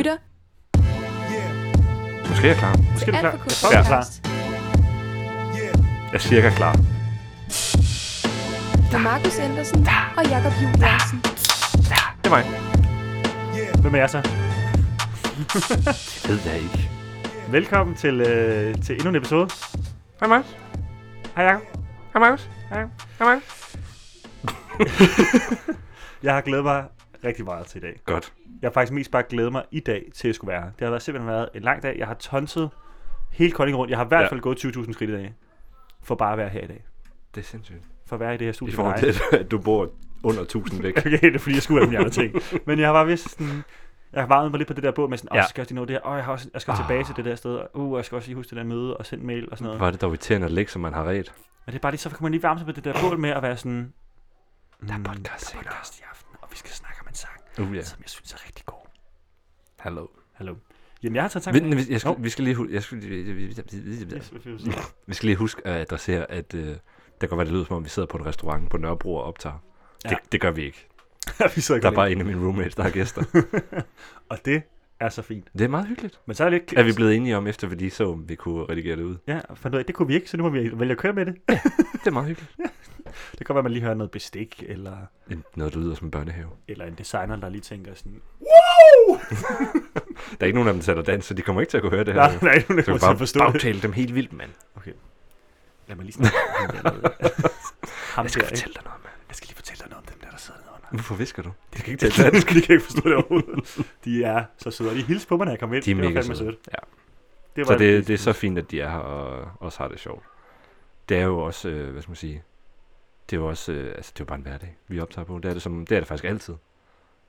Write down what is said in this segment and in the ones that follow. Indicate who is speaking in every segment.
Speaker 1: lytter
Speaker 2: Måske er jeg klar.
Speaker 3: Måske er du klar. Jeg
Speaker 1: Kort
Speaker 3: tror, jeg er klar.
Speaker 2: Jeg er cirka klar.
Speaker 1: med Markus Andersen og Jakob Juhl Jensen.
Speaker 2: Det er mig.
Speaker 3: Hvem er jeg så?
Speaker 2: Det ved jeg ikke.
Speaker 3: Velkommen til, øh, til endnu en episode.
Speaker 2: Hej Markus.
Speaker 3: Hej Jacob.
Speaker 2: Hej Markus. Hej. Hej Markus.
Speaker 3: Jeg har glædet mig rigtig meget til i dag.
Speaker 2: Godt.
Speaker 3: Jeg har faktisk mest bare glædet mig i dag til at skulle være. Det har været, simpelthen været en lang dag. Jeg har tonset hele Kolding rundt. Jeg har i hvert
Speaker 2: Ja.
Speaker 3: fald gået 20.000 skridt i dag. For bare at være her i dag.
Speaker 2: Det er sindssygt.
Speaker 3: For at være i det her
Speaker 2: I
Speaker 3: studie.
Speaker 2: forhold
Speaker 3: med
Speaker 2: til, at du bor under 1000 væk.
Speaker 3: Okay, det er fordi, jeg skulle have de andre ting. Men jeg har bare vist sådan... Jeg har varmet mig lidt på det der båd med sådan, åh,
Speaker 2: Ja.
Speaker 3: ja. skal jeg også nå det her, åh, jeg, har også, jeg skal
Speaker 2: Ah.
Speaker 3: tilbage til det der sted, uh, jeg skal også lige huske det der møde og sende mail og sådan noget.
Speaker 2: Er det dog irriterende at lægge, som man har ret.
Speaker 3: Men det er bare lige, så kan man lige varme sig på det der bål med at være sådan...
Speaker 2: Der er
Speaker 3: "Mm,
Speaker 2: podcast
Speaker 3: der er
Speaker 2: senere."
Speaker 3: podcast i aften, og vi skal snakke
Speaker 2: Uh, ja.
Speaker 3: som jeg synes er rigtig god.
Speaker 2: Hallo.
Speaker 3: Hallo. Jamen, jeg har taget sang.
Speaker 2: Vi, jeg skal,
Speaker 3: Hov.
Speaker 2: vi skal lige hu- jeg skal, vi skal lige huske at adressere, at øh, det kan være, det lyder som om, vi sidder på en restaurant på Nørrebro og optager. Det,
Speaker 3: Ja.
Speaker 2: det gør vi ikke.
Speaker 3: vi sidder
Speaker 2: Der er
Speaker 3: godt
Speaker 2: bare en af mine roommates, der har gæster.
Speaker 3: Og det er så fint.
Speaker 2: Det er meget hyggeligt.
Speaker 3: Men så er det lidt...
Speaker 2: Er vi blevet enige om, efter vi lige så, om vi kunne redigere det ud?
Speaker 3: Ja, af, det kunne vi ikke, så nu må vi vælge at køre med det.
Speaker 2: Det er meget hyggeligt.
Speaker 3: Det kan være, at man lige hører noget bestik, eller,
Speaker 2: En- Noget, der lyder som en børnehave.
Speaker 3: eller en designer, der lige tænker sådan...
Speaker 2: Der er ikke nogen af dem, der sætter dans, så de kommer ikke til at kunne høre det her.
Speaker 3: Nej, nej,
Speaker 2: Så
Speaker 3: kan
Speaker 2: vi
Speaker 3: man
Speaker 2: bare
Speaker 3: forstå det.
Speaker 2: bagtale dem helt vildt, mand.
Speaker 3: Lad mig lige snakke om ham der. Ham
Speaker 2: Jeg skal
Speaker 3: der,
Speaker 2: fortælle dig noget, mand.
Speaker 3: Jeg skal lige fortælle dig noget om dem der, der sidder nedenunder.
Speaker 2: Hvorfor visker du?
Speaker 3: De kan ikke tale dansk, de kan ikke forstå det overhovedet. De er så søde, og de hilste på mig, når jeg kom ind.
Speaker 2: De er
Speaker 3: det var
Speaker 2: mega søde.
Speaker 3: sødt.
Speaker 2: Ja.
Speaker 3: Det
Speaker 2: Så
Speaker 3: var
Speaker 2: det, det er så fint, at de er her og også har det sjovt. Det er jo også, øh, hvad skal man sige, det er jo også, øh, altså det er jo bare en hverdag, vi optager på. Det er det, som, det er det faktisk altid.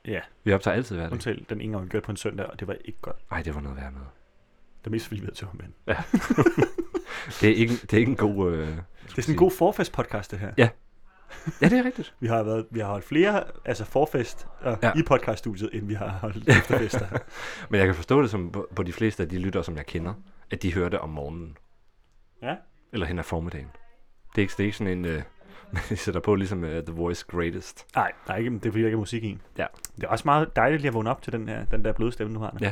Speaker 3: Ja,
Speaker 2: Vi optager altid hverdag.
Speaker 3: undtagen den ene gang, vi gjorde det på en søndag, og det var ikke godt.
Speaker 2: Nej, det var noget værd med.
Speaker 3: Det mest vildt ved til men.
Speaker 2: Det er ikke, det er ikke en god... Øh,
Speaker 3: Det er sådan en god forfest-podcast, det her.
Speaker 2: Ja. Ja, det er rigtigt.
Speaker 3: Vi har, været, vi har holdt flere altså forfest
Speaker 2: Ja.
Speaker 3: ja. i podcaststudiet, end vi har holdt efterfester.
Speaker 2: Men jeg kan forstå det som på, på de fleste af de lyttere, som jeg kender, at de hører det om morgenen.
Speaker 3: Ja.
Speaker 2: Eller hen ad formiddagen. Det er ikke, det er ikke sådan en... Øh, man sætter på ligesom uh, The Voice Greatest.
Speaker 3: Nej, der er ikke, det er fordi, der ikke er musik i.
Speaker 2: Ja.
Speaker 3: Det er også meget dejligt lige at vågne op til den, her, den der bløde stemme, du har.
Speaker 2: Ja.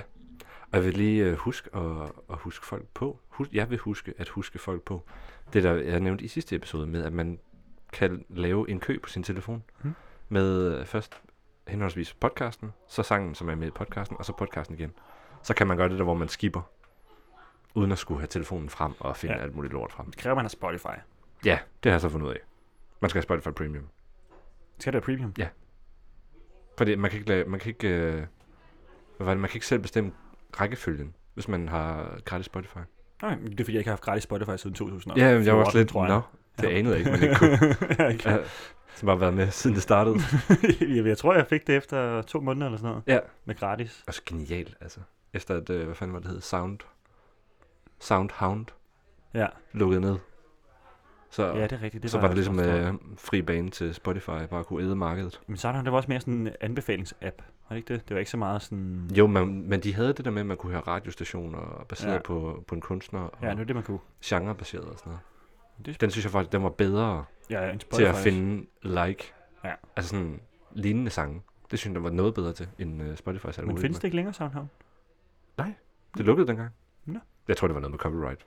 Speaker 2: Og jeg vil lige øh, huske at, at huske folk på. Hus, jeg vil huske at huske folk på. Det der jeg nævnte i sidste episode med, at man kan lave en kø på sin telefon.
Speaker 3: Mm.
Speaker 2: Med øh, først henholdsvis podcasten, så sangen, som er med i podcasten, og så podcasten igen. Så kan man gøre det der, hvor man skipper. Uden at skulle have telefonen frem og finde ja. Alt muligt lort frem.
Speaker 3: Det kræver, man har Spotify.
Speaker 2: Ja, det har jeg så fundet ud af. Man skal have Spotify Premium.
Speaker 3: Skal det være premium?
Speaker 2: Fordi man kan ikke, lave, man kan ikke, øh, hvad var det, man kan ikke selv bestemme rækkefølgen, hvis man har gratis Spotify.
Speaker 3: Nej, det er fordi, jeg ikke har haft gratis Spotify siden 2000.
Speaker 2: Ja, jeg var også lidt,
Speaker 3: tror
Speaker 2: nå,
Speaker 3: jeg.
Speaker 2: det
Speaker 3: Ja.
Speaker 2: anede jeg ikke, men det kunne.
Speaker 3: ikke.
Speaker 2: Ja, som bare været med, siden det startede.
Speaker 3: jeg, tror, jeg fik det efter to måneder eller sådan noget.
Speaker 2: Ja.
Speaker 3: Med gratis.
Speaker 2: Og så genialt, altså. Efter at, øh, hvad fanden var det hed, Sound, Soundhound
Speaker 3: Ja,
Speaker 2: lukkede ned. Så,
Speaker 3: ja det er rigtigt. Det
Speaker 2: så var det ligesom
Speaker 3: også-
Speaker 2: øh, fri bane til Spotify, bare kunne æde markedet.
Speaker 3: Men Soundhound, det var også mere sådan en anbefalingsapp. Var det ikke det? Det var ikke så meget sådan...
Speaker 2: Jo, man, men de havde det der med, at man kunne høre radiostationer baseret
Speaker 3: Ja.
Speaker 2: på, på en kunstner, og
Speaker 3: Ja, nu er det, man kunne.
Speaker 2: genrebaseret og sådan noget.
Speaker 3: Det,
Speaker 2: Den synes jeg faktisk, den var bedre
Speaker 3: ja, en
Speaker 2: til at finde like.
Speaker 3: Ja.
Speaker 2: Altså sådan lignende sange. Det synes jeg var noget bedre til, end uh, Spotify's algoritme.
Speaker 3: Men findes det ikke længere, Soundhound?
Speaker 2: Det lukkede dengang.
Speaker 3: Nå.
Speaker 2: Jeg tror, det var noget med copyright.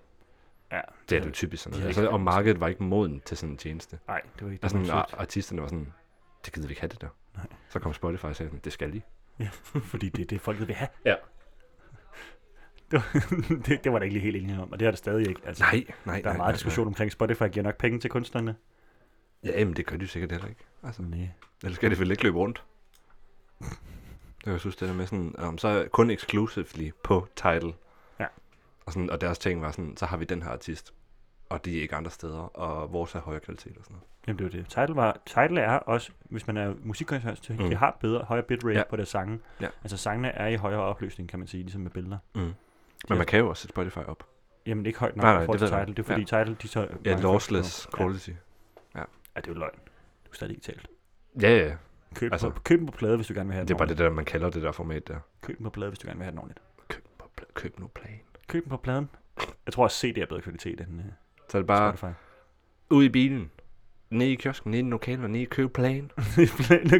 Speaker 3: Ja.
Speaker 2: Det er det jo typisk sådan noget. Altså, og markedet var ikke moden til sådan en tjeneste.
Speaker 3: Nej, det var ikke
Speaker 2: sådan,
Speaker 3: det.
Speaker 2: ar- artisterne var sådan, det gider vi ikke have det der.
Speaker 3: Nej.
Speaker 2: Så kom Spotify og sagde, det skal de.
Speaker 3: Fordi det er det, folket vil have.
Speaker 2: Ja.
Speaker 3: Det var, det, det var der ikke lige helt enige om, og det er der stadig ikke. Altså,
Speaker 2: Nej, nej,
Speaker 3: der er meget diskussion omkring, Spotify giver nok penge til kunstnerne.
Speaker 2: Ja, jamen, det gør de sikkert heller ikke. Altså,
Speaker 3: Nej.
Speaker 2: ellers skal det vel ikke løbe rundt. Jeg synes, det der med sådan, um, så er kun exclusively på title.
Speaker 3: Ja.
Speaker 2: Og, sådan, og deres ting var sådan, så har vi den her artist, og de er ikke andre steder, og vores er højere kvalitet og sådan noget.
Speaker 3: Jamen det er jo det. Title, var, title er også, hvis man er musikkunstner,
Speaker 2: Mm.
Speaker 3: de har bedre, højere bitrate
Speaker 2: Ja.
Speaker 3: ja. på deres sange.
Speaker 2: Ja.
Speaker 3: Altså sangene er i højere opløsning, kan man sige, ligesom med billeder.
Speaker 2: Mm. Men man kan jo også sætte Spotify op.
Speaker 3: Jamen ikke højt nok
Speaker 2: Nej,
Speaker 3: nej,
Speaker 2: det
Speaker 3: for
Speaker 2: jeg.
Speaker 3: title. Det er fordi ja. title, de så...
Speaker 2: Ja, lossless quality.
Speaker 3: Ja. ja, det er jo løgn. Du er stadig ikke talt.
Speaker 2: Ja, ja. ja.
Speaker 3: Køb,
Speaker 2: Altså-
Speaker 3: på, køb den på plade, hvis du gerne vil have
Speaker 2: Det er
Speaker 3: den
Speaker 2: bare det der, man kalder det der format der.
Speaker 3: Køb den på plade, hvis du gerne vil have den ordentligt.
Speaker 2: Køb, på pla- køb nu plan.
Speaker 3: Køb den på pladen. Jeg tror også, CD er bedre kvalitet end uh,
Speaker 2: Så er det bare
Speaker 3: Spotify.
Speaker 2: ud i bilen, ned i kiosken, ned i lokalen og ned i køb plan.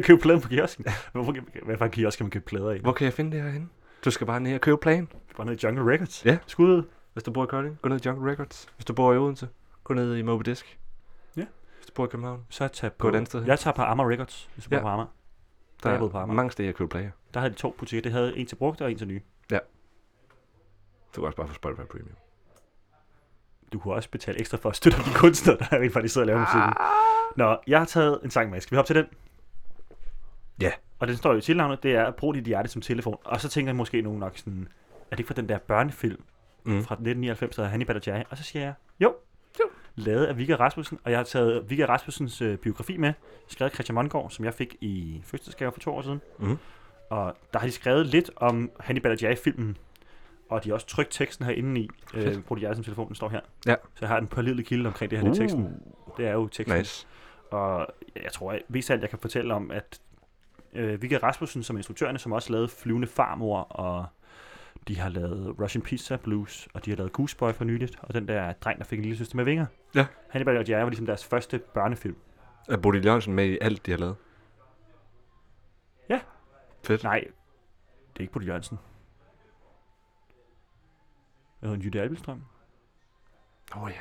Speaker 3: Køb pladen på kiosken. Hvorfor, hvad for en kiosk kan man købe plader i?
Speaker 2: Hvor kan jeg finde det herhenne? Du skal bare ned og købe plan.
Speaker 3: Bare ned i Jungle Records.
Speaker 2: Ja.
Speaker 3: Skud.
Speaker 2: Hvis du bor i Kolding, gå ned i Jungle Records. Hvis du bor i Odense, gå ned i Moby Disk.
Speaker 3: Ja.
Speaker 2: Hvis du bor i København,
Speaker 3: Så tag på...
Speaker 2: Et andet sted hen.
Speaker 3: Jeg tager på Amager Records, hvis du
Speaker 2: Ja.
Speaker 3: bor på Amager.
Speaker 2: der
Speaker 3: jeg boet på
Speaker 2: er
Speaker 3: Amager.
Speaker 2: mange steder at købe plager.
Speaker 3: Der havde de to butikker. Det havde en til brugt og en til nye.
Speaker 2: Du kan også bare få Spotify Premium.
Speaker 3: Du kunne også betale ekstra for at støtte de kunstnere, der rent faktisk sidder og laver musikken. Nå, jeg har taget en sang med. Skal vi hoppe til den?
Speaker 2: Ja.
Speaker 3: Og den står jo i tilnavnet, det er Brug dit hjerte som telefon. Og så tænker jeg måske nogen nok sådan, er det ikke fra den der børnefilm
Speaker 2: Mm.
Speaker 3: fra 1999, der hedder Hannibal og Jerry? Og så siger jeg, jo.
Speaker 2: Jo.
Speaker 3: Lavet af Vigga Rasmussen, og jeg har taget Vigga Rasmussens øh, biografi med, skrevet Christian Mongård, som jeg fik i fødselsdagsgave for to år siden.
Speaker 2: Mm.
Speaker 3: Og der har de skrevet lidt om Hannibal og Jerry-filmen, og de har også trykt teksten herinde i. Øh, dit hjerte som telefon, den står her.
Speaker 2: Ja.
Speaker 3: Så jeg har en pålidelig kilde omkring det her uh. i teksten. Det er jo teksten.
Speaker 2: Nice.
Speaker 3: Og jeg tror, at mest alt, jeg kan fortælle om, at øh, Vigga Rasmussen som instruktørerne, som også lavede Flyvende Farmor, og de har lavet Russian Pizza Blues, og de har lavet Gooseboy for nyligt, og den der dreng, der fik en lille søster med vinger.
Speaker 2: Ja.
Speaker 3: Hannibal og Jerry var ligesom deres første børnefilm.
Speaker 2: Er Bodil Jørgensen med i alt, de har lavet?
Speaker 3: Ja.
Speaker 2: Fedt.
Speaker 3: Nej, det er ikke Bodil Jørgensen. Hvad hedder hun? Jytte Albelstrøm?
Speaker 2: Åh oh,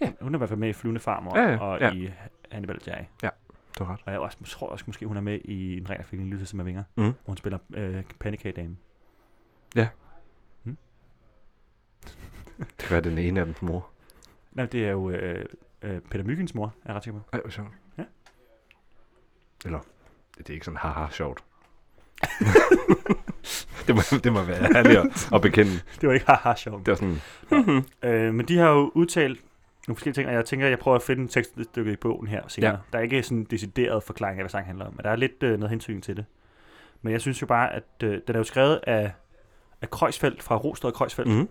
Speaker 2: ja.
Speaker 3: Hun har i hvert fald med i Flyvende Farmor,
Speaker 2: Ja, ja,
Speaker 3: og
Speaker 2: ja.
Speaker 3: i Hannibal Jerry.
Speaker 2: Du har ret.
Speaker 3: Og jeg også, tror også, måske hun er med i En der fik en lille søster med vinger,
Speaker 2: Mm.
Speaker 3: hvor hun spiller øh, pandekagedame.
Speaker 2: Det kan være den ene af dem mor.
Speaker 3: Nej, det er jo øh, øh, Peter Myggens mor, er jeg ret sikker på.
Speaker 2: Ej, hvor sjovt.
Speaker 3: Ja.
Speaker 2: Eller, det er ikke sådan haha sjovt. det, må, det må være ærligt at, at bekende.
Speaker 3: Det var ikke haha sjovt.
Speaker 2: Det var sådan,
Speaker 3: Øh, men de har jo udtalt nogle forskellige ting, og jeg tænker, at jeg prøver at finde en tekststykke i bogen her senere.
Speaker 2: Ja.
Speaker 3: Der er ikke sådan en decideret forklaring af, hvad sangen handler om, men der er lidt øh, noget hensyn til det. Men jeg synes jo bare, at øh, den er jo skrevet af, af Kreuzfeldt fra Rosted Kreuzfeldt mm.
Speaker 2: mm.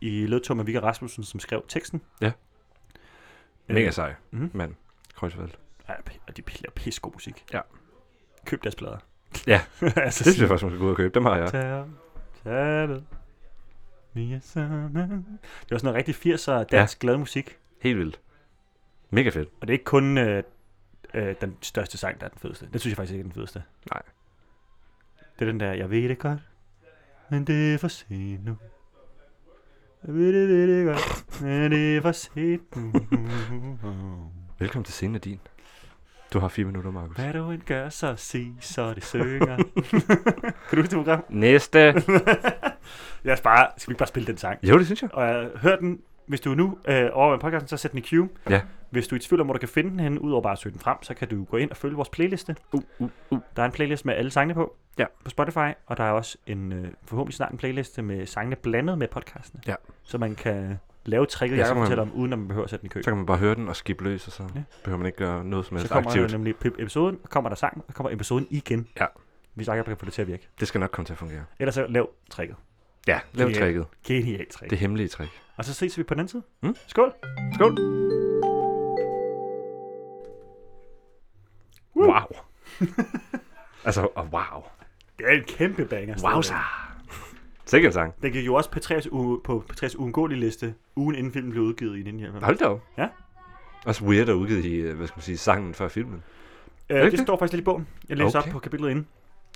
Speaker 3: i ledtog med Vigga Rasmussen, som skrev teksten.
Speaker 2: Ja. Mega sej,
Speaker 3: Mhm.
Speaker 2: mand. Kreuzfeldt.
Speaker 3: Ja, og de laver pisse god musik.
Speaker 2: Ja.
Speaker 3: Køb deres plader.
Speaker 2: Ja.
Speaker 3: altså,
Speaker 2: Det synes jeg faktisk, man skal gå ud og købe. Dem har jeg.
Speaker 3: Tag, tag det. Vi er sammen. Det var sådan noget rigtig 80'er dansk glad musik.
Speaker 2: Helt vildt. Mega fedt.
Speaker 3: Og det er ikke kun øh, øh, den største sang, der er den fedeste. Det synes jeg faktisk ikke er den fedeste.
Speaker 2: Nej.
Speaker 3: Det er den der, jeg ved det godt, men det er for sent nu. Jeg ved det, ved det godt, men det er for sent nu.
Speaker 2: Velkommen til scenen din. Du har fire minutter, Markus.
Speaker 3: Hvad du end gør, så sig, så det synger. kan du huske det program?
Speaker 2: Næste.
Speaker 3: Os bare, skal vi ikke bare spille den sang?
Speaker 2: Jo, det synes jeg.
Speaker 3: Og jeg hør den, hvis du nu øh, over podcasten, så sæt den i queue.
Speaker 2: Ja.
Speaker 3: Hvis du er i tvivl om, hvor du kan finde den henne, udover bare at søge den frem, så kan du gå ind og følge vores playliste.
Speaker 2: Uh, uh, uh.
Speaker 3: Der er en playlist med alle sangene på,
Speaker 2: Ja.
Speaker 3: på Spotify, og der er også en øh, forhåbentlig snart en playliste med sangene blandet med podcastene.
Speaker 2: Ja.
Speaker 3: Så man kan lave tricket,
Speaker 2: Ja,
Speaker 3: jeg
Speaker 2: så
Speaker 3: kan
Speaker 2: kan man-
Speaker 3: fortælle om, uden at man behøver at sætte den i kø.
Speaker 2: Så kan man bare høre den og skippe løs, og så
Speaker 3: Ja.
Speaker 2: behøver man ikke gøre noget som
Speaker 3: Så
Speaker 2: helst
Speaker 3: kommer
Speaker 2: aktivt.
Speaker 3: der nemlig pip- episoden, og kommer der sangen, og kommer episoden igen.
Speaker 2: Ja.
Speaker 3: Hvis jeg kan få det til at virke.
Speaker 2: Det skal nok komme til at fungere.
Speaker 3: Ellers så lav tricket.
Speaker 2: Ja, lav
Speaker 3: Genialt.
Speaker 2: tricket.
Speaker 3: Genialt trick.
Speaker 2: Det hemmelige trick.
Speaker 3: Og så ses vi på den anden side.
Speaker 2: Mm.
Speaker 3: Skål!
Speaker 2: Skål. Wow. altså, oh, wow.
Speaker 3: Det er en kæmpe banger.
Speaker 2: Wow, så. Sikke en sang.
Speaker 3: Den gik jo også P3's u- på P3's uundgåelige liste, ugen inden filmen blev udgivet i 1999.
Speaker 2: Hold da op.
Speaker 3: Ja.
Speaker 2: Også weird at udgive i, øh, hvad skal man sige, sangen før filmen.
Speaker 3: Øh, det
Speaker 2: det?
Speaker 3: står faktisk lidt i bogen. Jeg læser
Speaker 2: Okay.
Speaker 3: op på kapitlet inden.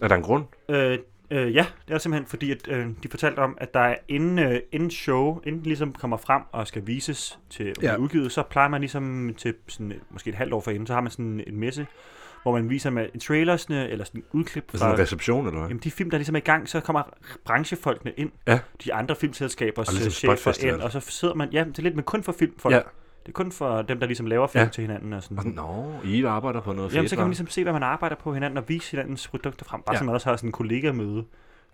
Speaker 2: Er der en grund?
Speaker 3: Øh, øh, ja, det er simpelthen fordi, at øh, de fortalte om, at der er inden, øh, inden show, inden det ligesom kommer frem og skal vises til at blive
Speaker 2: Ja.
Speaker 3: udgivet, så plejer man ligesom til sådan, måske et halvt år forinden, så har man sådan en messe, hvor man viser med trailersne, eller sådan en udklip
Speaker 2: sådan
Speaker 3: fra...
Speaker 2: en reception, eller hvad?
Speaker 3: Jamen, de film, der ligesom er i gang, så kommer branchefolkene ind.
Speaker 2: Ja.
Speaker 3: De andre filmselskabers
Speaker 2: Og ligesom
Speaker 3: øh, chefer ind, og så sidder man... Ja, det er lidt, men kun for filmfolk.
Speaker 2: Ja.
Speaker 3: Det er kun for dem, der ligesom laver film
Speaker 2: Ja.
Speaker 3: til hinanden og sådan.
Speaker 2: Og sådan, Nå, I arbejder på noget
Speaker 3: Jamen,
Speaker 2: fedt,
Speaker 3: så kan man ligesom se, hvad man arbejder på hinanden, og vise hinandens produkter frem. Bare
Speaker 2: Ja.
Speaker 3: så man også har sådan en kollega-møde.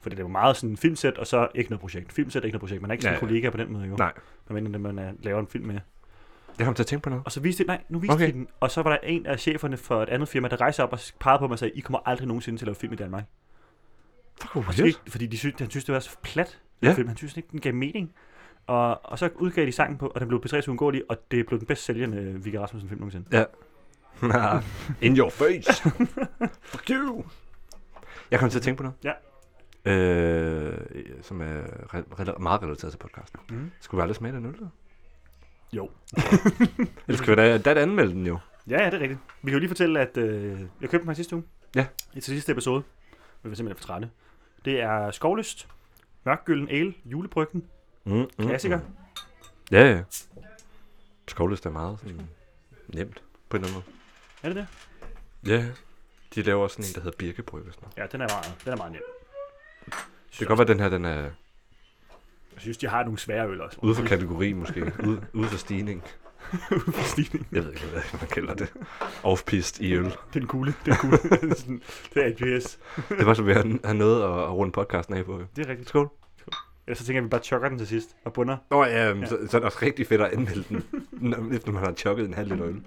Speaker 3: For det er jo meget sådan filmsæt, og så ikke noget projekt. Filmsæt, ikke noget projekt. Man er ikke sådan
Speaker 2: Ja,
Speaker 3: en kollega på den måde, jo.
Speaker 2: Nej.
Speaker 3: Mener, man er, laver en film med.
Speaker 2: Jeg kom til at tænke på noget.
Speaker 3: Og så viste de, nej, nu viste
Speaker 2: Okay.
Speaker 3: okay. de den. Og så var der en af cheferne for et andet firma, der rejste op og pegede på mig og sagde, I kommer aldrig nogensinde til at lave film i Danmark.
Speaker 2: Fuck, hvor
Speaker 3: gik- fordi de synes, han synes, det var så plat.
Speaker 2: Ja.
Speaker 3: Ja. Film. Han synes ikke, den gav mening. Og, og så udgav de sangen på, og den blev P3's uundgåelig, og det blev den bedst sælgende Vigga Rasmussen film nogensinde.
Speaker 2: In your face. Fuck you. Jeg kom til at tænke på noget.
Speaker 3: Ja.
Speaker 2: Øh, som er re- re- meget relateret til podcasten.
Speaker 3: Mm.
Speaker 2: Skulle vi aldrig smage den øl der?
Speaker 3: Jo.
Speaker 2: Eller skal vi da, da anmelde den jo?
Speaker 3: Ja, ja, det er rigtigt. Vi kan jo lige fortælle, at øh, jeg købte den her sidste uge.
Speaker 2: Ja.
Speaker 3: I til sidste episode. Vi var simpelthen for trætte. Det er Skovlyst, Mørkgylden Ale, Julebryggen,
Speaker 2: Mm, mm,
Speaker 3: klassiker.
Speaker 2: Mm. Ja, ja. Skovlyst er meget sådan, nemt på en eller anden
Speaker 3: Er det det?
Speaker 2: måde. Ja, de laver også sådan en, der hedder Birkebryg og sådan noget.
Speaker 3: Ja, den er meget, den er meget nem.
Speaker 2: Det kan godt være, at den her den er
Speaker 3: Jeg synes, de har nogle svære øl også.
Speaker 2: ude for kategori måske. ude, ude for stigning.
Speaker 3: Ude for stigning.
Speaker 2: Jeg ved ikke, hvad man kalder det. Off-pist i øl.
Speaker 3: Det er den kugle. Det er cool. Sådan, det er AGS.
Speaker 2: Det var så, vi har, noget at, runde podcasten af på.
Speaker 3: Det er rigtigt.
Speaker 2: Skål.
Speaker 3: Ellers så tænker jeg, at vi bare chokker den til sidst og bunder.
Speaker 2: Nå ja, ja.
Speaker 3: Ja.
Speaker 2: Så, så er det også rigtig fedt at anmelde den, når- efter man har chokket en halv liter øl.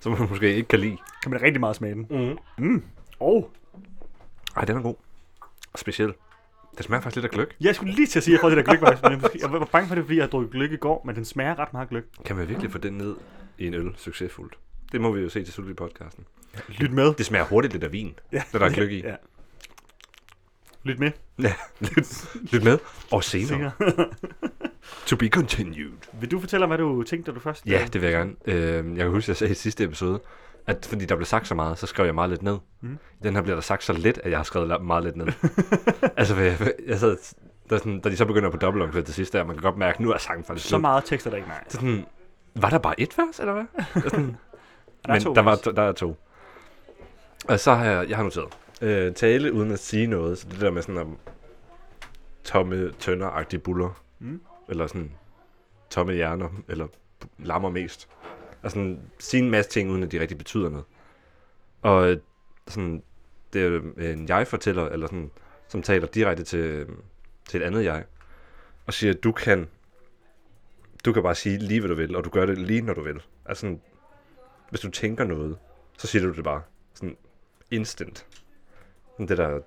Speaker 2: Som man måske ikke kan lide.
Speaker 3: Kan man rigtig meget smage den.
Speaker 2: Mm.
Speaker 3: Mm. Oh.
Speaker 2: Ej, den er god. Speciel. Det smager faktisk lidt af gløk.
Speaker 3: Jeg skulle lige til at sige, at jeg får det der gløk, faktisk, men jeg, måske- jeg var bange for det, fordi jeg drukket gløk i går, men den smager ret meget gløk.
Speaker 2: Kan man virkelig få den ned i en øl succesfuldt? Det må vi jo se til slut i podcasten.
Speaker 3: Lyt med.
Speaker 2: Det smager hurtigt lidt af vin,
Speaker 3: Ja.
Speaker 2: når der er gløk i.
Speaker 3: Ja. Lyt med
Speaker 2: lyt, lyt med. Og senere.
Speaker 3: senere.
Speaker 2: To be continued.
Speaker 3: Vil du fortælle om, hvad du tænkte, du først...
Speaker 2: Ja, det vil jeg gerne. Øh, jeg kan huske, at jeg sagde i sidste episode, at fordi der blev sagt så meget, så skrev jeg meget lidt ned.
Speaker 3: Mm.
Speaker 2: I den her bliver der sagt så lidt, at jeg har skrevet meget lidt ned. altså, hvad- jeg sad, der sådan, da de så begynder på dobbeltomkvæd til sidst der, man kan godt mærke, at nu er sangen faktisk
Speaker 3: Så
Speaker 2: slut.
Speaker 3: meget tekst er der ikke, nej.
Speaker 2: Så sådan, var der bare et vers, eller hvad? Jeg sådan,
Speaker 3: Der er
Speaker 2: men
Speaker 3: to
Speaker 2: der, var,
Speaker 3: vers.
Speaker 2: der er to. Og så har jeg, jeg har noteret. Øh, tale uden at sige noget, så det der med sådan om tomme, tønder buller,
Speaker 3: Mm.
Speaker 2: eller sådan tomme hjerner, eller lammer mest. Og sådan sige en masse ting, uden at de rigtig betyder noget. Og øh, sådan, det er jo en jeg-fortæller, eller sådan, som taler direkte til, øh, til et andet jeg, og siger, at du kan, du kan bare sige lige, hvad du vil, og du gør det lige, når du vil. Altså sådan, hvis du tænker noget, så siger du det bare. Sådan instant. Sådan Det der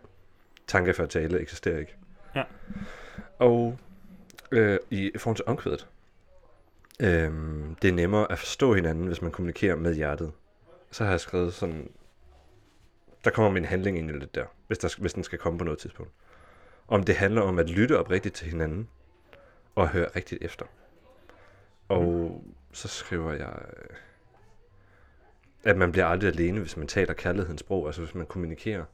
Speaker 2: tanke før tale eksisterer ikke.
Speaker 3: Ja.
Speaker 2: Og øh, i forhold til omkvædet, øh, det er nemmere at forstå hinanden, hvis man kommunikerer med hjertet. Så har jeg skrevet sådan, der kommer min handling ind i lidt der, hvis, der, hvis den skal komme på noget tidspunkt. Om det handler om at lytte oprigtigt til hinanden, og høre rigtigt efter. Og så skriver jeg, øh, at man bliver aldrig alene, hvis man taler kærlighedens sprog, altså hvis man kommunikerer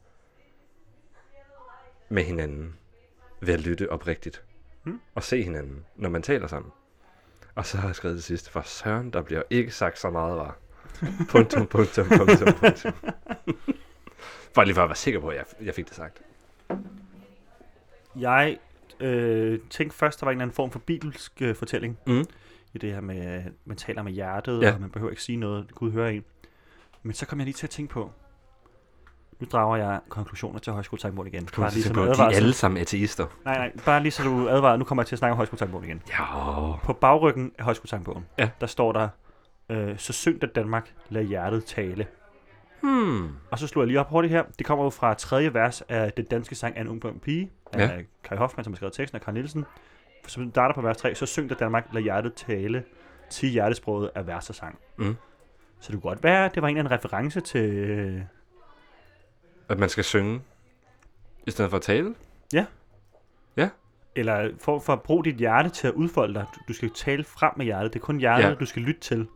Speaker 2: med hinanden ved at lytte oprigtigt
Speaker 3: Hmm.
Speaker 2: og se hinanden, når man taler sammen. Og så har jeg skrevet det sidste, for søren, der bliver ikke sagt så meget var. punktum, punktum, punktum, punktum. Bare lige for at være sikker på, at jeg, jeg fik det sagt.
Speaker 3: Jeg øh, tænkte først, der var en eller anden form for bibelsk øh, fortælling
Speaker 2: Mm.
Speaker 3: i det her med, at man taler med hjertet,
Speaker 2: Ja.
Speaker 3: og man behøver ikke sige noget, Gud hører en. Men så kom jeg lige til at tænke på, nu drager jeg konklusioner til højskoletankemål igen.
Speaker 2: Til
Speaker 3: som
Speaker 2: at på, de er alle sammen ateister.
Speaker 3: Nej, nej, bare lige så du advarer, nu kommer jeg til at snakke om højskoletankemål igen.
Speaker 2: Ja.
Speaker 3: På bagryggen af højskoletankemålen,
Speaker 2: Ja.
Speaker 3: der står der, øh, så syng at Danmark, lad hjertet tale.
Speaker 2: Hmm.
Speaker 3: Og så slår jeg lige op hurtigt her. Det kommer jo fra tredje vers af den danske sang af en ung blond pige, af
Speaker 2: Ja.
Speaker 3: Kai Hoffmann, som har skrevet teksten, og Karl Nielsen. Som starter på vers 3, så syng at Danmark, lad hjertet tale, til hjertesproget af vers og sang.
Speaker 2: Mm.
Speaker 3: Så det kunne godt være, at det var en eller anden reference til...
Speaker 2: At man skal synge, i stedet for at tale.
Speaker 3: Eller for, for at bruge dit hjerte til at udfolde dig. Du, skal tale frem med hjertet. Det er kun hjertet,
Speaker 2: Ja.
Speaker 3: ja. du skal lytte til.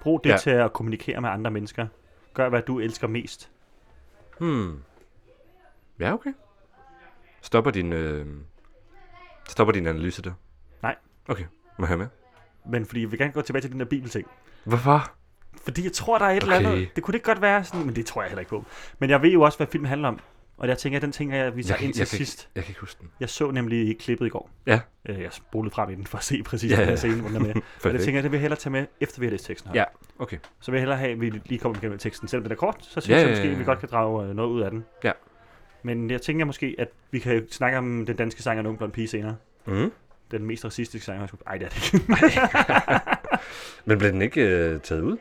Speaker 3: Brug det
Speaker 2: Ja.
Speaker 3: ja. til at kommunikere med andre mennesker. Gør, hvad du elsker mest.
Speaker 2: Hmm. Ja, okay. Stopper din, øh, stopper din analyse der?
Speaker 3: Nej.
Speaker 2: Okay, må jeg høre med?
Speaker 3: Men fordi vil gerne gå tilbage til den der bibelting.
Speaker 2: Hvorfor?
Speaker 3: Fordi jeg tror, der er et
Speaker 2: Okay.
Speaker 3: eller andet. Det kunne det godt være sådan, men det tror jeg heller ikke på. Men jeg ved jo også, hvad filmen handler om. Og jeg tænker, den tænker jeg, vi tager ind til
Speaker 2: jeg kan-
Speaker 3: sidst.
Speaker 2: Jeg kan ikke huske den.
Speaker 3: Jeg så nemlig klippet i går.
Speaker 2: Ja.
Speaker 3: Øh, Jeg spolede frem i den for at se præcis
Speaker 2: Ja,
Speaker 3: den her scene, hvor den er med. Og det tænker jeg, det vil jeg hellere tage med, efter vi har læst teksten her.
Speaker 2: Ja, okay.
Speaker 3: Så vil jeg hellere have, at vi lige kommer igennem teksten. Selvom den er kort, så synes
Speaker 2: Ja,
Speaker 3: jeg måske,
Speaker 2: ja,
Speaker 3: at vi godt kan drage øh, noget ud af den.
Speaker 2: Ja.
Speaker 3: Men jeg tænker måske, at vi kan snakke om den danske sang af en ung blond pige senere.
Speaker 2: Mm.
Speaker 3: Den mest racistiske sang, jeg har skudt. Ej, det er det ikke.
Speaker 2: Men blev den ikke øh, taget ud?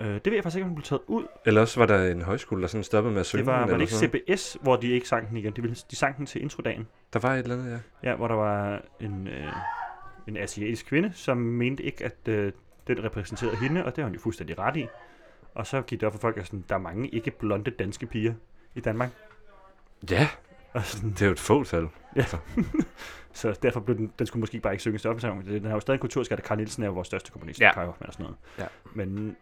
Speaker 3: Øh, det ved jeg faktisk ikke, om den blev taget ud.
Speaker 2: Eller også var der en højskole, der sådan stoppede med at synge
Speaker 3: Det var,
Speaker 2: den,
Speaker 3: var det ikke
Speaker 2: sådan
Speaker 3: CBS, hvor de ikke sang den igen. De, ville, de sang den til introdagen.
Speaker 2: Der var et eller andet, ja.
Speaker 3: Ja, hvor der var en, øh, en asiatisk kvinde, som mente ikke, at øh, den repræsenterede hende, og det har hun jo fuldstændig ret i. Og så gik det op for folk, at sådan, der er mange ikke blonde danske piger i Danmark.
Speaker 2: Ja,
Speaker 3: Og sådan,
Speaker 2: det er jo et fåtal.
Speaker 3: så derfor blev den, den skulle måske bare ikke synges op i sangen. Den har jo stadig en kulturskat, og Carl Nielsen er jo vores største komponist,
Speaker 2: Ja.
Speaker 3: Hoffmann og sådan noget.
Speaker 2: Ja.
Speaker 3: Men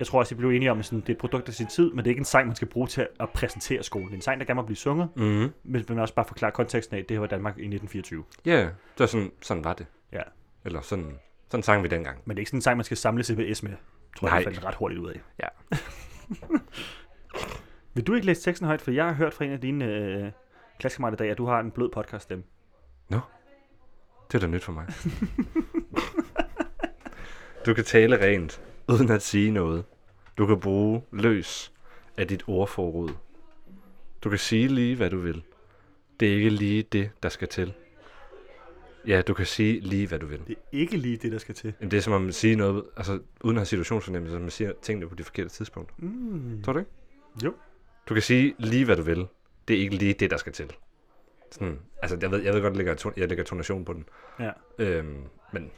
Speaker 3: jeg tror også, vi blev enige om, at sådan, det er et produkt af sin tid, men det er ikke en sang, man skal bruge til at præsentere skolen. Det er en sang, der gerne må blive sunget,
Speaker 2: Mm-hmm.
Speaker 3: men man også bare forklare konteksten af, at det her var Danmark i 1924.
Speaker 2: Ja, yeah, det var sådan, sådan var det.
Speaker 3: Ja.
Speaker 2: Eller sådan, sådan sang vi dengang.
Speaker 3: Men det er ikke sådan en sang, man skal samle CBS med. Tror
Speaker 2: Nej.
Speaker 3: jeg, jeg fandt ret hurtigt ud af.
Speaker 2: Ja.
Speaker 3: Vil du ikke læse teksten højt? For jeg har hørt fra en af dine øh, klassekammerater i dag, at du har en blød podcast stemme.
Speaker 2: Det er da nyt for mig. du kan tale rent, uden at sige noget. Du kan bruge løs af dit ordforråd. Du kan sige lige, hvad du vil. Det er ikke lige det, der skal til. Ja, du kan sige lige, hvad du vil.
Speaker 3: Det er ikke lige det, der skal til.
Speaker 2: Jamen, det er som om man siger noget, altså uden at have situationsfornemmelse, at man siger tingene på de forkerte tidspunkt.
Speaker 3: Mm.
Speaker 2: Tror du ikke?
Speaker 3: Jo.
Speaker 2: Du kan sige lige, hvad du vil. Det er ikke lige det, der skal til. Sådan, altså, jeg ved, jeg ved godt, jeg lægger, ton- jeg lægger tonation på den.
Speaker 3: Ja.
Speaker 2: Øhm, men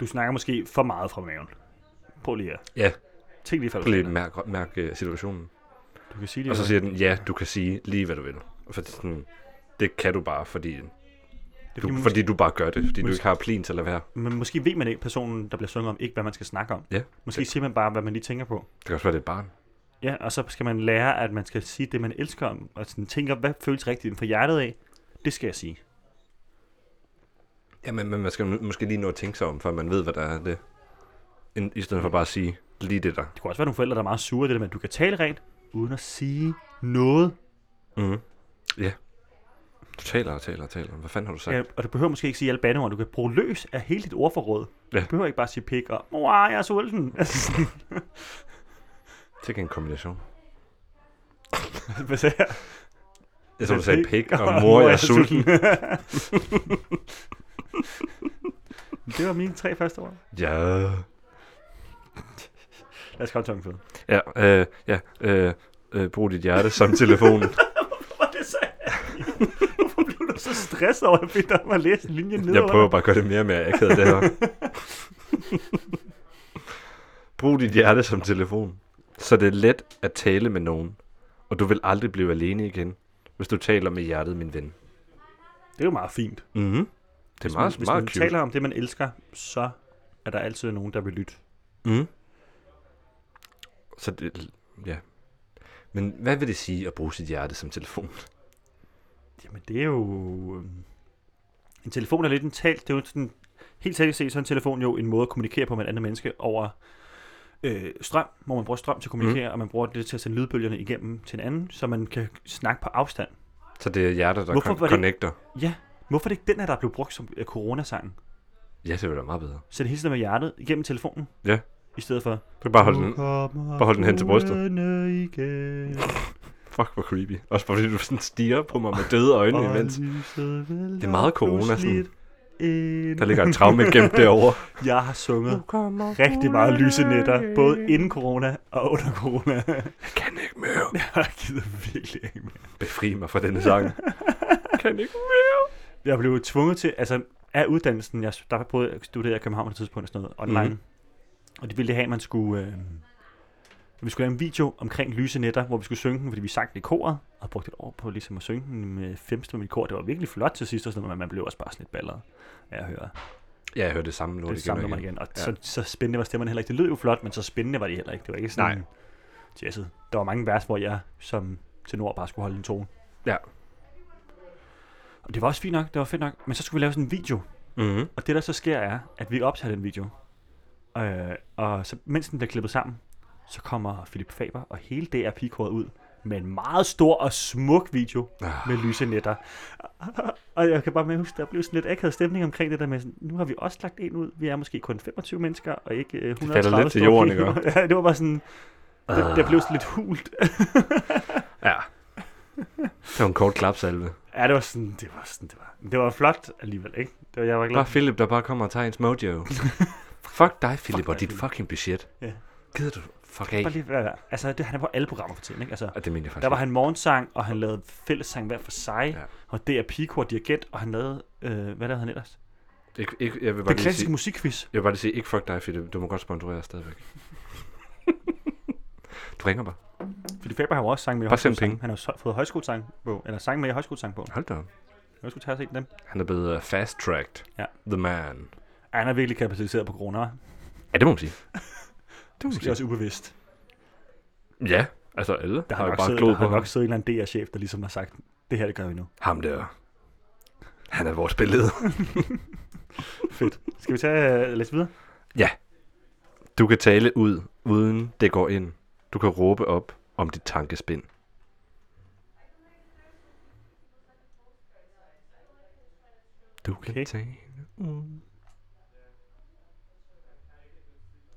Speaker 3: Du snakker måske for meget fra maven. Prøv lige at
Speaker 2: ja,
Speaker 3: tænk lige, du
Speaker 2: prøv lige at
Speaker 3: siger
Speaker 2: mærke, mærke øh, situationen.
Speaker 3: Du kan sige det.
Speaker 2: Og så siger den, ja, du kan sige lige, hvad du vil. For det, sådan, det kan du bare, fordi
Speaker 3: det er,
Speaker 2: du,
Speaker 3: fordi, man
Speaker 2: fordi du bare gør det. Fordi du
Speaker 3: Mås-
Speaker 2: ikke har plin til at lade være.
Speaker 3: måske, men måske ved man ikke, personen, der bliver sunget om, ikke hvad man skal snakke om.
Speaker 2: Ja,
Speaker 3: Måske
Speaker 2: det-
Speaker 3: siger man bare, hvad man lige tænker på.
Speaker 2: Det kan også være, det er et barn.
Speaker 3: Ja, og så skal man lære, at man skal sige det, man elsker om, og sådan tænker, hvad føles rigtigt inden for hjertet af. Det skal jeg sige.
Speaker 2: Ja, men, men man skal må- måske lige nå at tænke sig om, før man ved, hvad der er det. En, I stedet for bare at sige lige det der.
Speaker 3: Det kunne også være nogle forældre, der er meget sure, det der med, at du kan tale rent, uden at sige noget.
Speaker 2: Mm. Ja. Du taler og taler og taler. Hvad fanden har du sagt?
Speaker 3: Ja, og du behøver måske ikke sige alle bandeord. Du kan bruge løs af hele dit ordforråd.
Speaker 2: Ja.
Speaker 3: Du behøver ikke bare sige pik og, mor, jeg er sulten. Altså,
Speaker 2: Det er en kombination.
Speaker 3: Hvad sagde jeg?
Speaker 2: Jeg tror, du sagde pik,
Speaker 3: og
Speaker 2: mor, jeg er sulten.
Speaker 3: det var mine tre første ord.
Speaker 2: Ja.
Speaker 3: Lad os komme til fed.
Speaker 2: Ja, øh, ja, øh, øh, brug dit hjerte som telefon.
Speaker 3: Hvad det sagde jeg? Hvorfor blev du så stresset over, at jeg fik dig om at læse linjen ned?
Speaker 2: Jeg prøver bare at gøre det mere og mere akavet, det her. Brug dit hjerte som telefon, så det er let at tale med nogen, og du vil aldrig blive alene igen, hvis du taler med hjertet, min ven.
Speaker 3: Det er jo meget fint.
Speaker 2: Mhm. Det
Speaker 3: Hvis
Speaker 2: er meget,
Speaker 3: man, hvis
Speaker 2: meget
Speaker 3: man
Speaker 2: cute.
Speaker 3: taler om det, man elsker, så er der altid nogen, der vil lytte.
Speaker 2: Mm. Så det, ja. Men hvad vil det sige at bruge sit hjerte som telefon?
Speaker 3: Jamen, det er jo... øhm, En telefon er lidt en talt... Det er jo sådan... Helt sikkert set, så er en telefon jo en måde at kommunikere på med et andet menneske over øh, strøm, hvor man bruger strøm til at kommunikere, mm. og man bruger det til at sende lydbølgerne igennem til en anden, så man kan snakke på afstand.
Speaker 2: Så det er hjertet, der
Speaker 3: Hvorfor
Speaker 2: kon-
Speaker 3: var det-
Speaker 2: connecter.
Speaker 3: Ja, hvorfor er det ikke den her, der blev brugt som øh, coronasangen?
Speaker 2: Ja, det vil være meget bedre.
Speaker 3: Så det hele tiden med hjertet igennem telefonen?
Speaker 2: Ja.
Speaker 3: I stedet for...
Speaker 2: Du kan bare holde den.
Speaker 3: bare
Speaker 2: hold den hen til brystet.
Speaker 3: Igen,
Speaker 2: Fuck, hvor creepy. Også bare fordi du sådan stiger på mig med døde øjne imens.
Speaker 3: Det
Speaker 2: er meget corona, sådan.
Speaker 3: Ind.
Speaker 2: Der ligger et traume gemt derovre.
Speaker 3: Jeg har sunget rigtig meget lyse nætter, både inden corona og under corona.
Speaker 2: Jeg kan ikke mere.
Speaker 3: Jeg gider virkelig ikke mere.
Speaker 2: Befri mig fra denne sang. kan ikke mere.
Speaker 3: Jeg blev tvunget til, altså af uddannelsen, jeg, der var både studeret i København på et tidspunkt og sådan noget, online.
Speaker 2: Mhm.
Speaker 3: Mm-hmm. Og de ville have, at man skulle, øh, vi skulle lave en video omkring lyse nætter, hvor vi skulle synge den, fordi vi sang den i koret, og brugte et år på ligesom at synge den med femstemme i kor. Det var virkelig flot til sidst, og sådan men man blev også bare sådan lidt balleret af at høre
Speaker 2: Ja, jeg hørte det samme lort
Speaker 3: det
Speaker 2: igen
Speaker 3: samme nummer
Speaker 2: igen.
Speaker 3: igen. Og
Speaker 2: Ja.
Speaker 3: så, så spændende var stemmerne heller ikke. Det lød jo flot, men så spændende var de heller ikke. Det var ikke sådan
Speaker 2: Nej.
Speaker 3: jazzet. Der var mange vers, hvor jeg som tenor bare skulle holde en tone.
Speaker 2: Ja.
Speaker 3: Og det var også fint nok, det var fedt nok. Men så skulle vi lave sådan en video.
Speaker 2: Mm-hmm.
Speaker 3: Og det der så sker er, at vi optager den video. Øh, og så, mens den bliver klippet sammen, så kommer Philip Faber og hele DR Pigåret ud med en meget stor og smuk video
Speaker 2: Ah.
Speaker 3: med lyse netter. Og jeg kan bare med huske, der blev sådan lidt akavet stemning omkring det der med, sådan, nu har vi også lagt en ud. Vi er måske kun 25 mennesker, og ikke øh, 130
Speaker 2: lidt til jorden, ikke?
Speaker 3: ja, det var bare sådan, det,
Speaker 2: Ah.
Speaker 3: der blev sådan lidt hult.
Speaker 2: Ja. Det var en kort klapsalve.
Speaker 3: ja, det var sådan, det var sådan, det var, det var flot alligevel, ikke? Det var, jeg var glad.
Speaker 2: Bare Philip, der bare kommer og tager ens mojo. Fuck dig, Philip, og dit
Speaker 3: Philip.
Speaker 2: fucking budget.
Speaker 3: Ja.
Speaker 2: Gider du fuck af?
Speaker 3: Bare lige, være- altså, det, han er på alle programmer for tiden, ikke? Altså,
Speaker 2: Og det mener jeg faktisk
Speaker 3: der var han morgensang, og han lavede fællessang hver for sig,
Speaker 2: Ja.
Speaker 3: ja. og det er Pico og dirigent, og han lavede, øh, hvad lavede han ellers?
Speaker 2: Ikke, ikke, jeg vil bare
Speaker 3: Den
Speaker 2: lige
Speaker 3: klassiske
Speaker 2: sige,
Speaker 3: musikquiz.
Speaker 2: jeg vil bare lige sige, ikke fuck dig, Philip. Du må godt sponsorere stadigvæk. du ringer bare.
Speaker 3: Fordi Faber har jo også sang med i
Speaker 2: Bare send
Speaker 3: højskolesang.
Speaker 2: penge.
Speaker 3: Han har jo så- fået højskolesang på, eller sang med i højskolesang på.
Speaker 2: Hold da op.
Speaker 3: Jeg skulle tage og se dem.
Speaker 2: Han er blevet uh, fast-tracked.
Speaker 3: Ja.
Speaker 2: The man.
Speaker 3: Ja, han er virkelig kapitaliseret på corona.
Speaker 2: Ja, det må man sige. må
Speaker 3: Måske også ubevidst.
Speaker 2: Ja, altså alle
Speaker 3: Der
Speaker 2: har
Speaker 3: har,
Speaker 2: jo bare
Speaker 3: siddet,
Speaker 2: gloet
Speaker 3: der
Speaker 2: på
Speaker 3: har
Speaker 2: ham.
Speaker 3: nok siddet en eller anden DR-chef, der ligesom har sagt, det her, det gør vi nu.
Speaker 2: Ham der. Han er vores billede.
Speaker 3: Fedt. Skal vi tage uh, læse videre?
Speaker 2: Du kan tale ud, uden det går ind. Du kan råbe op om dit tankespind. Du kan
Speaker 3: Okay.
Speaker 2: tale ud.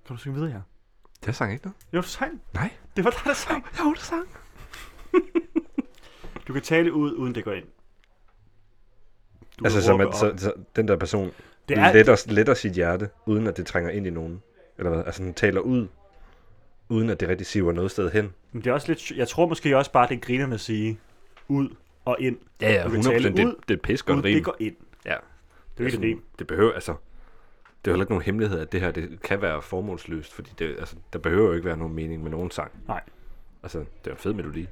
Speaker 3: Kan du synge videre her?
Speaker 2: Jeg sang ikke noget.
Speaker 3: Jo, du sang.
Speaker 2: Nej.
Speaker 3: Det var dig, der sang.
Speaker 2: Jo, du sang.
Speaker 3: Du kan tale ud, uden det går ind. Du
Speaker 2: Altså,
Speaker 3: kan
Speaker 2: så,
Speaker 3: råbe
Speaker 2: man, så,
Speaker 3: op.
Speaker 2: så den der person
Speaker 3: det er,
Speaker 2: letter, letter sit hjerte, uden at det trænger ind i nogen. Eller hvad? Altså, den taler ud, uden at det rigtig siver noget sted hen.
Speaker 3: Men det er også lidt... Jeg tror måske også bare, det er grinerne at sige ud og ind.
Speaker 2: Ja, ja,
Speaker 3: Du kan
Speaker 2: 100%.
Speaker 3: tale
Speaker 2: Det,
Speaker 3: ud,
Speaker 2: det er et pis
Speaker 3: Ud,
Speaker 2: rim.
Speaker 3: det går ind.
Speaker 2: Ja.
Speaker 3: Det er jo ikke et rim.
Speaker 2: Det behøver, altså... Det er heller ikke nogen hemmelighed, at det her det kan være formålsløst, fordi det, altså, der behøver jo ikke være nogen mening med nogen sang.
Speaker 3: Nej.
Speaker 2: Altså, det er en fed melodi.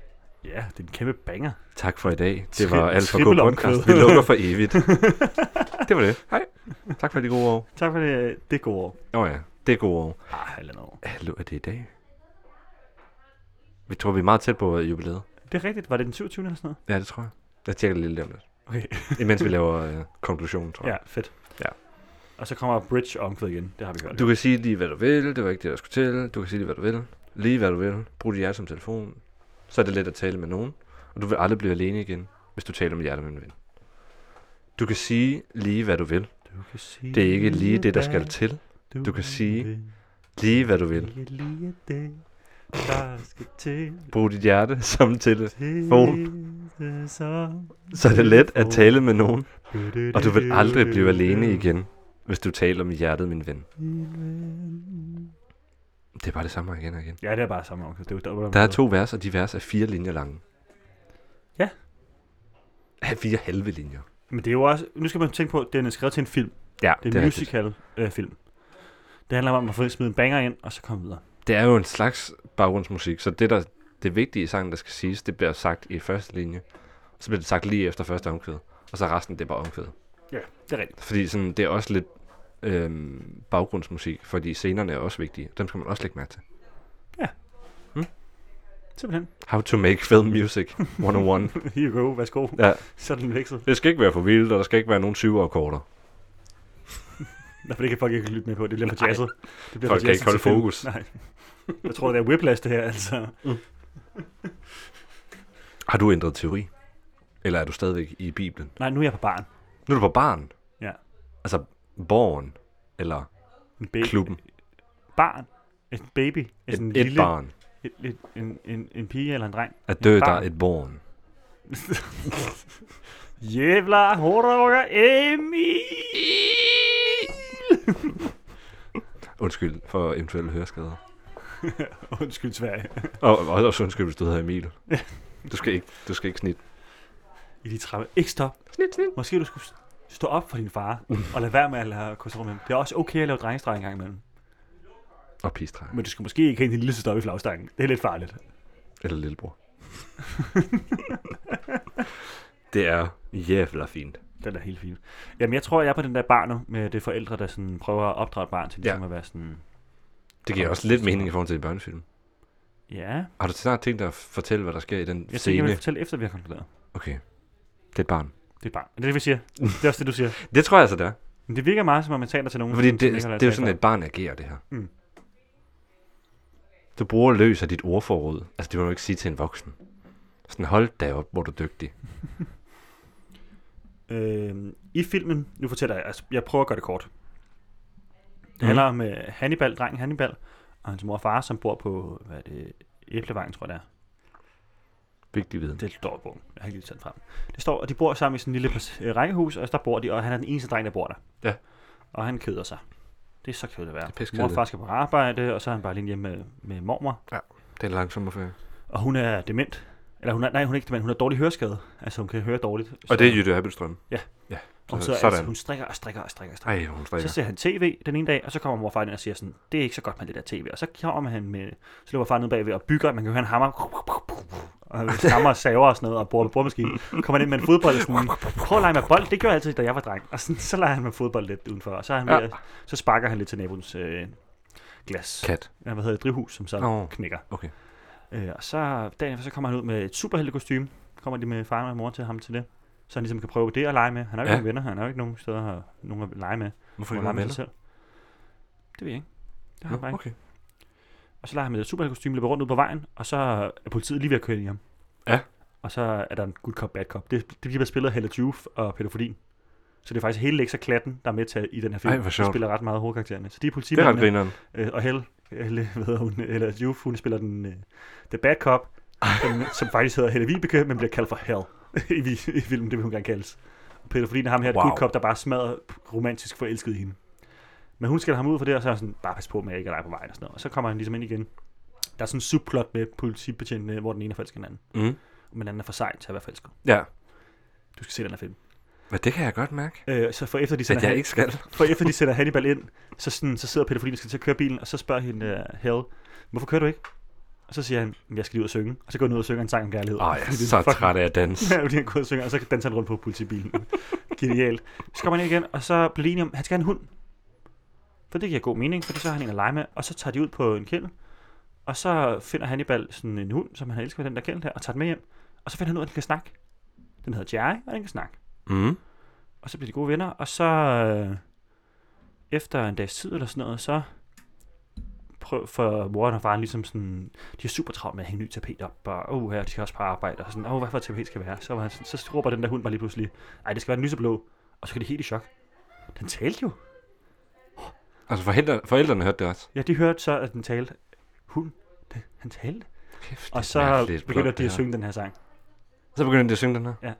Speaker 3: Ja, det er en kæmpe banger.
Speaker 2: Tak for i dag. Det var alt for god podcast. Vi lukker for evigt. det var det. Hej. Tak for de gode år.
Speaker 3: Tak for det. Det går over.
Speaker 2: Åh oh ja, det gode år.
Speaker 3: Ah, halvandet år.
Speaker 2: Hallo, er det i dag? Vi tror, vi er meget tæt på jubilæet.
Speaker 3: Det er rigtigt. Var det den 27. eller sådan noget?
Speaker 2: Ja, det tror jeg. Jeg tjekker det lidt om lidt.
Speaker 3: Okay.
Speaker 2: Imens vi laver øh, konklusionen, tror
Speaker 3: Ja,
Speaker 2: jeg.
Speaker 3: fedt.
Speaker 2: Ja.
Speaker 3: Og så kommer bridge omkvæd igen. Det har vi hørt.
Speaker 2: Du kan sige lige, hvad du vil. Det var ikke det, jeg skulle til. Du kan sige lige, hvad du vil. Lige, hvad du vil. Brug dit hjerte som telefon. Så er det let at tale med nogen. Og du vil aldrig blive alene igen, hvis du taler med hjertet med en ven. Du kan sige lige, hvad du vil.
Speaker 3: Du kan sige
Speaker 2: Det er ikke lige det, der skal til. du kan sige. Lige, hvad du vil.
Speaker 3: Lige det, der skal til.
Speaker 2: Brug dit hjerte som til.
Speaker 3: Telefon.
Speaker 2: Så er det let at tale med nogen. Og du vil aldrig blive alene igen, hvis du taler med hjertet, min ven. Det er bare det samme igen og igen.
Speaker 3: Ja, det er bare samme omkvæd. Det er jo
Speaker 2: Der er to vers, og de vers er fire linjer lange.
Speaker 3: Ja.
Speaker 2: Ja, fire halve linjer.
Speaker 3: Men det er jo også, nu skal man tænke på, at den er skrevet til en film.
Speaker 2: Ja,
Speaker 3: Det er en
Speaker 2: rigtigt.
Speaker 3: musical øh, film. Det handler om at få smidt en banger ind, og så komme videre.
Speaker 2: Det er jo en slags baggrundsmusik, så det, der, det vigtige i sangen, der skal siges, det bliver sagt i første linje. Så bliver det sagt lige efter første omkvæd. Og så resten, det er bare omkvæd.
Speaker 3: Ja, det er rigtigt.
Speaker 2: Fordi sådan, det er også lidt øhm, baggrundsmusik, fordi scenerne er også vigtige. Dem skal man også lægge mærke til.
Speaker 3: Simpelthen.
Speaker 2: How to make film music 101.
Speaker 3: Here you go, værsgo.
Speaker 2: ja.
Speaker 3: Så den vækset.
Speaker 2: Det skal ikke være for vildt, og der skal ikke være nogen syve akkorder.
Speaker 3: Nå, for det kan folk ikke lytte med på. Det bliver for jazzet. Det bliver
Speaker 2: Folk
Speaker 3: for
Speaker 2: kan ikke holde fokus.
Speaker 3: Nej. Jeg tror, det er whiplash, det her, altså.
Speaker 2: Har du ændret teori? Eller er du stadigvæk i Bibelen?
Speaker 3: Nej, nu er jeg på barn.
Speaker 2: Nu er du på barn.
Speaker 3: Ja.
Speaker 2: Altså, borgen. Eller
Speaker 3: En baby.
Speaker 2: klubben.
Speaker 3: Barn. Et baby.
Speaker 2: Et,
Speaker 3: en
Speaker 2: et
Speaker 3: lille,
Speaker 2: barn.
Speaker 3: Et, et, en, en, en pige eller en dreng.
Speaker 2: At dø der
Speaker 3: barn.
Speaker 2: et born.
Speaker 3: Jævla horror, Emil!
Speaker 2: Undskyld for eventuelle høreskader.
Speaker 3: Undskyld, Sverige.
Speaker 2: Og, og også undskyld, hvis du hedder Emil. Du skal ikke, du skal ikke snit.
Speaker 3: I de trappe. Ikke stop.
Speaker 2: Snit, snit.
Speaker 3: Måske du skulle stå op for din far, og lade være med at lade med ham. Det er også okay at lave drengestreg en gang imellem.
Speaker 2: Og pigestreg.
Speaker 3: Men du skal måske ikke have din lille søster op i flagstangen. Det er lidt farligt.
Speaker 2: Eller lillebror. det er jævla fint.
Speaker 3: Den er helt fin. Jamen, jeg tror, jeg er på den der barn nu, med det forældre, der sådan prøver at opdrage et barn til ligesom
Speaker 2: Ja.
Speaker 3: at være sådan...
Speaker 2: Det giver også lidt mening i forhold til en børnefilm.
Speaker 3: Ja,
Speaker 2: Har du snart tænkt dig at fortælle, hvad der sker i den
Speaker 3: jeg tænker, jeg
Speaker 2: scene?
Speaker 3: vil fortælle efter, vi har konkluderet.
Speaker 2: Okay. Det er et barn.
Speaker 3: Det er et barn. Er det det, vi siger? Det er også det, du siger.
Speaker 2: Det tror jeg altså, det er.
Speaker 3: Men det virker meget, som om man taler til nogen.
Speaker 2: Fordi
Speaker 3: som
Speaker 2: det,
Speaker 3: lært
Speaker 2: det er jo sådan,
Speaker 3: før.
Speaker 2: et barn agerer, det her.
Speaker 3: Mm.
Speaker 2: Du bruger løs af dit ordforråd. Altså, det må du ikke sige til en voksen. Sådan, hold da op, hvor er du dygtig.
Speaker 3: Øh, I filmen, nu fortæller jeg, altså, jeg prøver at gøre det kort. Det
Speaker 2: Mhm.
Speaker 3: handler om uh, Hannibal, drengen Hannibal, og hans mor og far, som bor på, hvad er det, Æblevejen, tror jeg det er.
Speaker 2: Vigtig viden.
Speaker 3: Det står i bogen. Jeg har ikke lige taget frem. Det står, og de bor sammen i sådan en lille øh, rækkehus, og der bor de, og han er den eneste dreng, der bor der.
Speaker 2: Ja.
Speaker 3: Og han keder sig. Det er så kedeligt at være.
Speaker 2: Det er.
Speaker 3: Mor og far skal på arbejde, og så er han bare alene hjemme med, med mormor.
Speaker 2: Det er lang sommerferie.
Speaker 3: Og hun er dement. Eller hun er, nej, hun er ikke dement, hun er dårlig høreskade. Altså hun kan høre dårligt.
Speaker 2: Og det er Jytte Abelstrøm.
Speaker 3: Ja. Og
Speaker 2: Så,
Speaker 3: så,
Speaker 2: sådan.
Speaker 3: altså, hun strikker og strikker og strikker og strikker.
Speaker 2: Ej, hun
Speaker 3: Så
Speaker 2: strikker.
Speaker 3: ser han tv den ene dag, og så kommer mor og far ind og siger sådan, det er ikke så godt med det der tv. Og så kommer han med, så løber far ned bagved og bygger, man kan høre en hammer, og hammer og saver og sådan noget, og bruger med boremaskinen. Kommer han ind med en fodbold, og sådan, prøv at lege med bold, det gjorde jeg altid, da jeg var dreng. Og sådan, så leger han med fodbold lidt udenfor, og så, er han ved,
Speaker 2: Ja.
Speaker 3: at- så sparker han lidt til naboens øh, glas.
Speaker 2: Kat.
Speaker 3: Ja, hvad hedder det? Drivhus, som så
Speaker 2: Åh,
Speaker 3: knækker.
Speaker 2: okay.
Speaker 3: Øh, og så dagen efter, så kommer han ud med et superheltekostyme. Kommer de med faren og mor til ham til det. Så han ligesom kan prøve det at lege med. Han har jo ikke
Speaker 2: Ja.
Speaker 3: nogen venner, han har jo ikke nogen steder at, nogen at lege med.
Speaker 2: Hvorfor
Speaker 3: Han
Speaker 2: ikke
Speaker 3: sig
Speaker 2: med
Speaker 3: selv. Det ved jeg ikke. Det har han
Speaker 2: Nå,
Speaker 3: ikke.
Speaker 2: okay.
Speaker 3: Og så lader han med et superheltekostyme løber rundt ud på vejen, og så er politiet lige ved at køre ind i ham.
Speaker 2: Ja.
Speaker 3: Og så er der en good cop, bad cop. Det, det bliver spillet af Hella Juf og Peter Fordin. Så det er faktisk hele Lexa Klatten, der er med til i den her film.
Speaker 2: Ej, hvor sjovt.
Speaker 3: spiller ret meget hovedkaraktererne. Så de er
Speaker 2: er
Speaker 3: politimændene. Øh, og Helle, Helle, hvad hedder hun, Hella Juf, hun spiller den, uh, the bad cop, som, som faktisk hedder Helle Vibeke, men bliver kaldt for Hell i, i filmen, det vil hun gerne kaldes. Og Peter Fordin er ham her, wow. Cop, der bare smadrer romantisk forelsket i hende. Men hun skal ham ud for det, og så er han sådan, bare pas på med, at jeg ikke er dig på vejen og sådan noget. Og så kommer han ligesom ind igen. Der er sådan en subplot med politibetjentene, hvor den ene er forelsket den anden.
Speaker 2: Mm.
Speaker 3: Men den anden er for sej til at være forelsket.
Speaker 2: Ja.
Speaker 3: Du skal se den her film.
Speaker 2: Men det kan jeg godt mærke.
Speaker 3: Øh, så for efter de
Speaker 2: At
Speaker 3: sender,
Speaker 2: jeg
Speaker 3: Han-
Speaker 2: ikke skal.
Speaker 3: for efter de sætter Hannibal ind, så, sådan, så sidder Peter Fordin og skal til at køre bilen, og så spørger hende uh, Hell, hvorfor kører du ikke? Og så siger han, "Men jeg skal lige ud og synge. Og så går han ud og synger en sang om kærlighed.
Speaker 2: Åh, jeg er
Speaker 3: Fordi
Speaker 2: så
Speaker 3: fucking-
Speaker 2: træt af at danse.
Speaker 3: Ja, fordi han går ud og synger, og så danser han rundt på politibilen. Genialt. Så kommer han ind igen, og så at han skal have en hund. For det giver god mening, for så har han en at lege med. Og så tager de ud på en kælde, og så finder Hannibal sådan en hund, som han elsker ved den der kælde der, og tager den med hjem. Og så finder han ud af, at den kan snakke. Den hedder Jerry, og den kan snakke.
Speaker 2: Mm.
Speaker 3: Og så bliver de gode venner, og så øh, efter en dags tid eller sådan noget, så prøv for moren og faren ligesom sådan, de er super travlt med at hænge ny tapet op, og uh, her, de skal også på arbejde, og sådan, åh, hvad for et tapet skal være? Så, var han, sådan- så råber den der hund bare lige pludselig, ej, det skal være den lyseblå, og så kan de helt i chok. Den talte jo.
Speaker 2: Altså forældre, forældrene hørte det også.
Speaker 3: Ja, de hørte så, at den talte. Hund, det, han talte.
Speaker 2: Kæft,
Speaker 3: Og så begynder de at synge den her sang.
Speaker 2: Så begynder de at synge den her?
Speaker 3: Ja.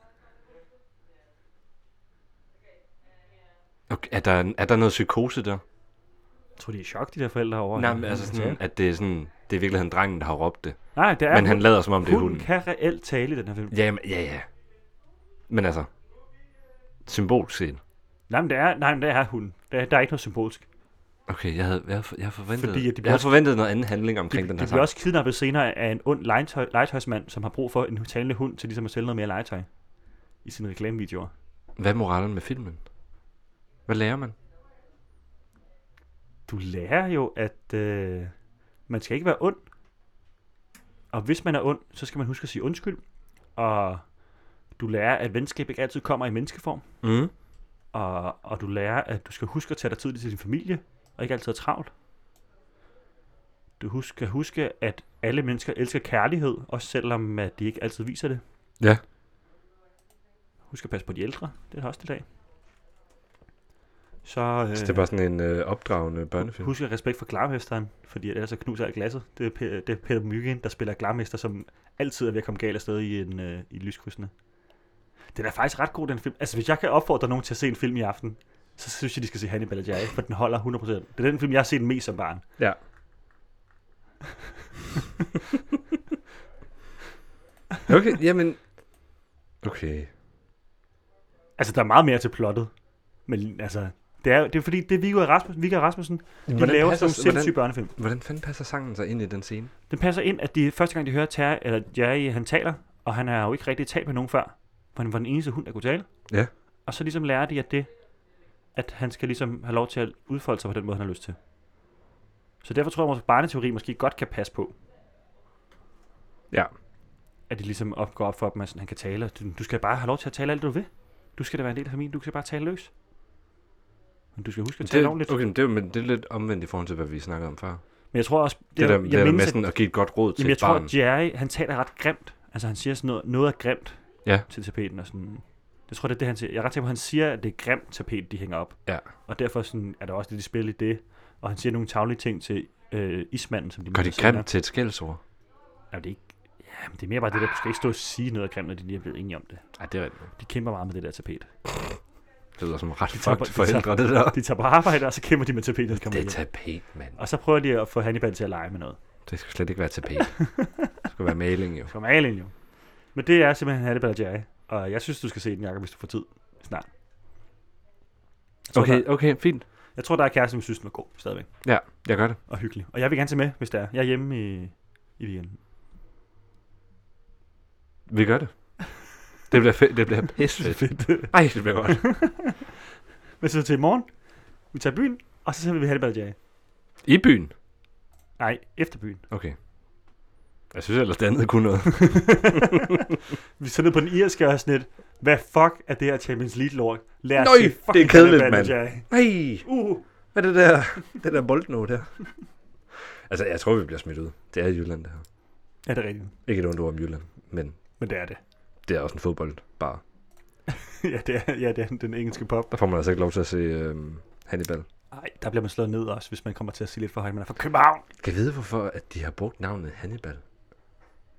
Speaker 2: Okay, er, der, er der noget psykose der?
Speaker 3: Jeg tror, de er i chok, de der forældre over.
Speaker 2: Nej, men altså sådan, at det er sådan, det er virkelig han drengen, der har råbt det.
Speaker 3: Nej, det er
Speaker 2: Men han lader som om det er
Speaker 3: Hunden
Speaker 2: hunden.
Speaker 3: kan reelt tale i den her film.
Speaker 2: Ja, jamen, ja, ja. Men altså, symbolsk set.
Speaker 3: Nej, men det er, nej, men det er hunden. Der, er- der er ikke noget symbolsk.
Speaker 2: Okay, jeg havde, jeg havde, jeg havde forventet,
Speaker 3: Fordi de
Speaker 2: jeg
Speaker 3: bliver
Speaker 2: havde
Speaker 3: også-
Speaker 2: forventet noget anden handling
Speaker 3: De,
Speaker 2: omkring den
Speaker 3: de
Speaker 2: her
Speaker 3: bliver
Speaker 2: sang.
Speaker 3: også kidnappet senere af en ond legetøj, legetøjsmand, som har brug for en talende hund til ligesom at sælge noget mere legetøj i sine reklamevideoer.
Speaker 2: Hvad er moralen med filmen? Hvad lærer man?
Speaker 3: Du lærer jo, at øh, man skal ikke være ond. Og hvis man er ond, så skal man huske at sige undskyld. Og du lærer, at venskab ikke altid kommer i menneskeform.
Speaker 2: Mm.
Speaker 3: Og, og du lærer, at du skal huske at tage dig tid til din familie, og ikke altid er travlt. Du skal huske, at alle mennesker elsker kærlighed, også selvom at de ikke altid viser det.
Speaker 2: Ja.
Speaker 3: Husk at passe på de ældre. Det er der også i dag. Så, øh,
Speaker 2: Så det er bare sådan en øh, opdragende børnefilm.
Speaker 3: husk at respekt for klarmesteren, fordi ellers så knuser alt glasset. Det er, Pe- det er Peter Myggen, der spiller klarmester, som altid er ved at komme galt afsted i, en, øh, i lyskrydsene. Den er faktisk ret god, den film. Altså, hvis jeg kan opfordre nogen til at se en film i aften, så synes jeg, de skal se Hannibal og Jerry, for den holder 100%. Det er den film, jeg har set mest som barn.
Speaker 2: Ja. okay, jamen... Okay.
Speaker 3: Altså, der er meget mere til plottet. Men altså, det er, det er fordi, det er Viggo Rasmussen, Viggo og Rasmussen de
Speaker 2: Hvordan
Speaker 3: laver
Speaker 2: passer-
Speaker 3: sådan nogle sindssyge
Speaker 2: hvordan-
Speaker 3: børnefilm.
Speaker 2: Hvordan fanden passer sangen sig ind i den scene?
Speaker 3: Den passer ind, at de første gang, de hører Terry, eller Jerry, han taler, og han har jo ikke rigtig talt med nogen før, for han var den eneste hund, der kunne tale.
Speaker 2: Ja.
Speaker 3: Og så ligesom lærer de, at det, at han skal ligesom have lov til at udfolde sig på den måde, han har lyst til. Så derfor tror jeg, at barneteori måske godt kan passe på.
Speaker 2: Ja.
Speaker 3: At de ligesom op, går op for dem, at sådan, han kan tale. Du, du skal bare have lov til at tale alt, det du vil. Du skal da være en del af familien. Du skal bare tale løs. Men du skal huske at tale
Speaker 2: Det,
Speaker 3: ordentligt.
Speaker 2: okay, men det, er, men det er lidt omvendt i forhold til, hvad vi snakkede om før.
Speaker 3: Men jeg tror også...
Speaker 2: Det, det der,
Speaker 3: jeg
Speaker 2: det der med
Speaker 3: at-
Speaker 2: sådan at give et godt råd til
Speaker 3: Jamen, jeg
Speaker 2: et
Speaker 3: tror,
Speaker 2: barn.
Speaker 3: at Jerry, han taler ret grimt. Altså, han siger sådan noget, noget er grimt
Speaker 2: Ja.
Speaker 3: til tapeten. Og sådan. Jeg tror, det er det, han siger. Jeg er ret sikker på, at han siger, at det er grimt tapet, de hænger op.
Speaker 2: Ja.
Speaker 3: Og derfor sådan, er der også lidt i spil i det. Og han siger nogle tavlige ting til øh, ismanden, som de
Speaker 2: Gør de
Speaker 3: møder senere.
Speaker 2: grimt til et skældsord?
Speaker 3: Ja, det er ikke... Ja, men det er mere bare det der, du skal ikke stå og sige noget grimt, når de lige er blevet enige om det.
Speaker 2: Nej, det er rigtigt.
Speaker 3: De kæmper meget med det der tapet.
Speaker 2: Det lyder som ret
Speaker 3: De tager
Speaker 2: fucked
Speaker 3: på- de tager-
Speaker 2: forældre, det der.
Speaker 3: De tager på arbejde, og så kæmper de med tapetet,
Speaker 2: Det
Speaker 3: de
Speaker 2: er tapet, mand.
Speaker 3: Og så prøver de at få Hannibal til at lege med noget.
Speaker 2: Det skal slet ikke være tapet. det skal være maling, jo.
Speaker 3: For malen jo. Men det er simpelthen Hannibal og Jerry. Og jeg synes, du skal se den, Jacob, hvis du får tid snart. Tror,
Speaker 2: Okay,
Speaker 3: Der,
Speaker 2: okay, fint.
Speaker 3: jeg tror, der er kæreste, som synes, den var god stadigvæk.
Speaker 2: Ja, jeg gør det.
Speaker 3: Og hyggelig. Og jeg vil gerne tage med, hvis det er. Jeg er hjemme i, i weekenden.
Speaker 2: Vi gør det. Det bliver fedt. Det bliver pisse fedt. Ej, det bliver godt.
Speaker 3: Men så til i morgen. Vi tager byen, og så ser vi og Jerry.
Speaker 2: I byen?
Speaker 3: Nej, efter byen.
Speaker 2: Okay. Jeg synes ellers, det andet kunne noget.
Speaker 3: Vi ned på den irske og sådan lidt, hvad fuck er det her Champions League lort? Lad os
Speaker 2: Nøj, det er kedeligt, mand. Nej,
Speaker 3: Uh,
Speaker 2: hvad er det der, det der boldnå der? altså, jeg tror, vi bliver smidt ud. Det er Jylland, det her.
Speaker 3: ja, det er rigtigt.
Speaker 2: Ikke et ondt ord om Jylland, men
Speaker 3: Men det er det.
Speaker 2: Det er også en fodbold, bare.
Speaker 3: ja, det er, ja, det er den engelske pop.
Speaker 2: Der får man altså ikke lov til at se øhm, Hannibal.
Speaker 3: Nej, der bliver man slået ned også, hvis man kommer til at sige lidt for højt. Man er fra København.
Speaker 2: Kan jeg vide, hvorfor at de har brugt navnet Hannibal? Er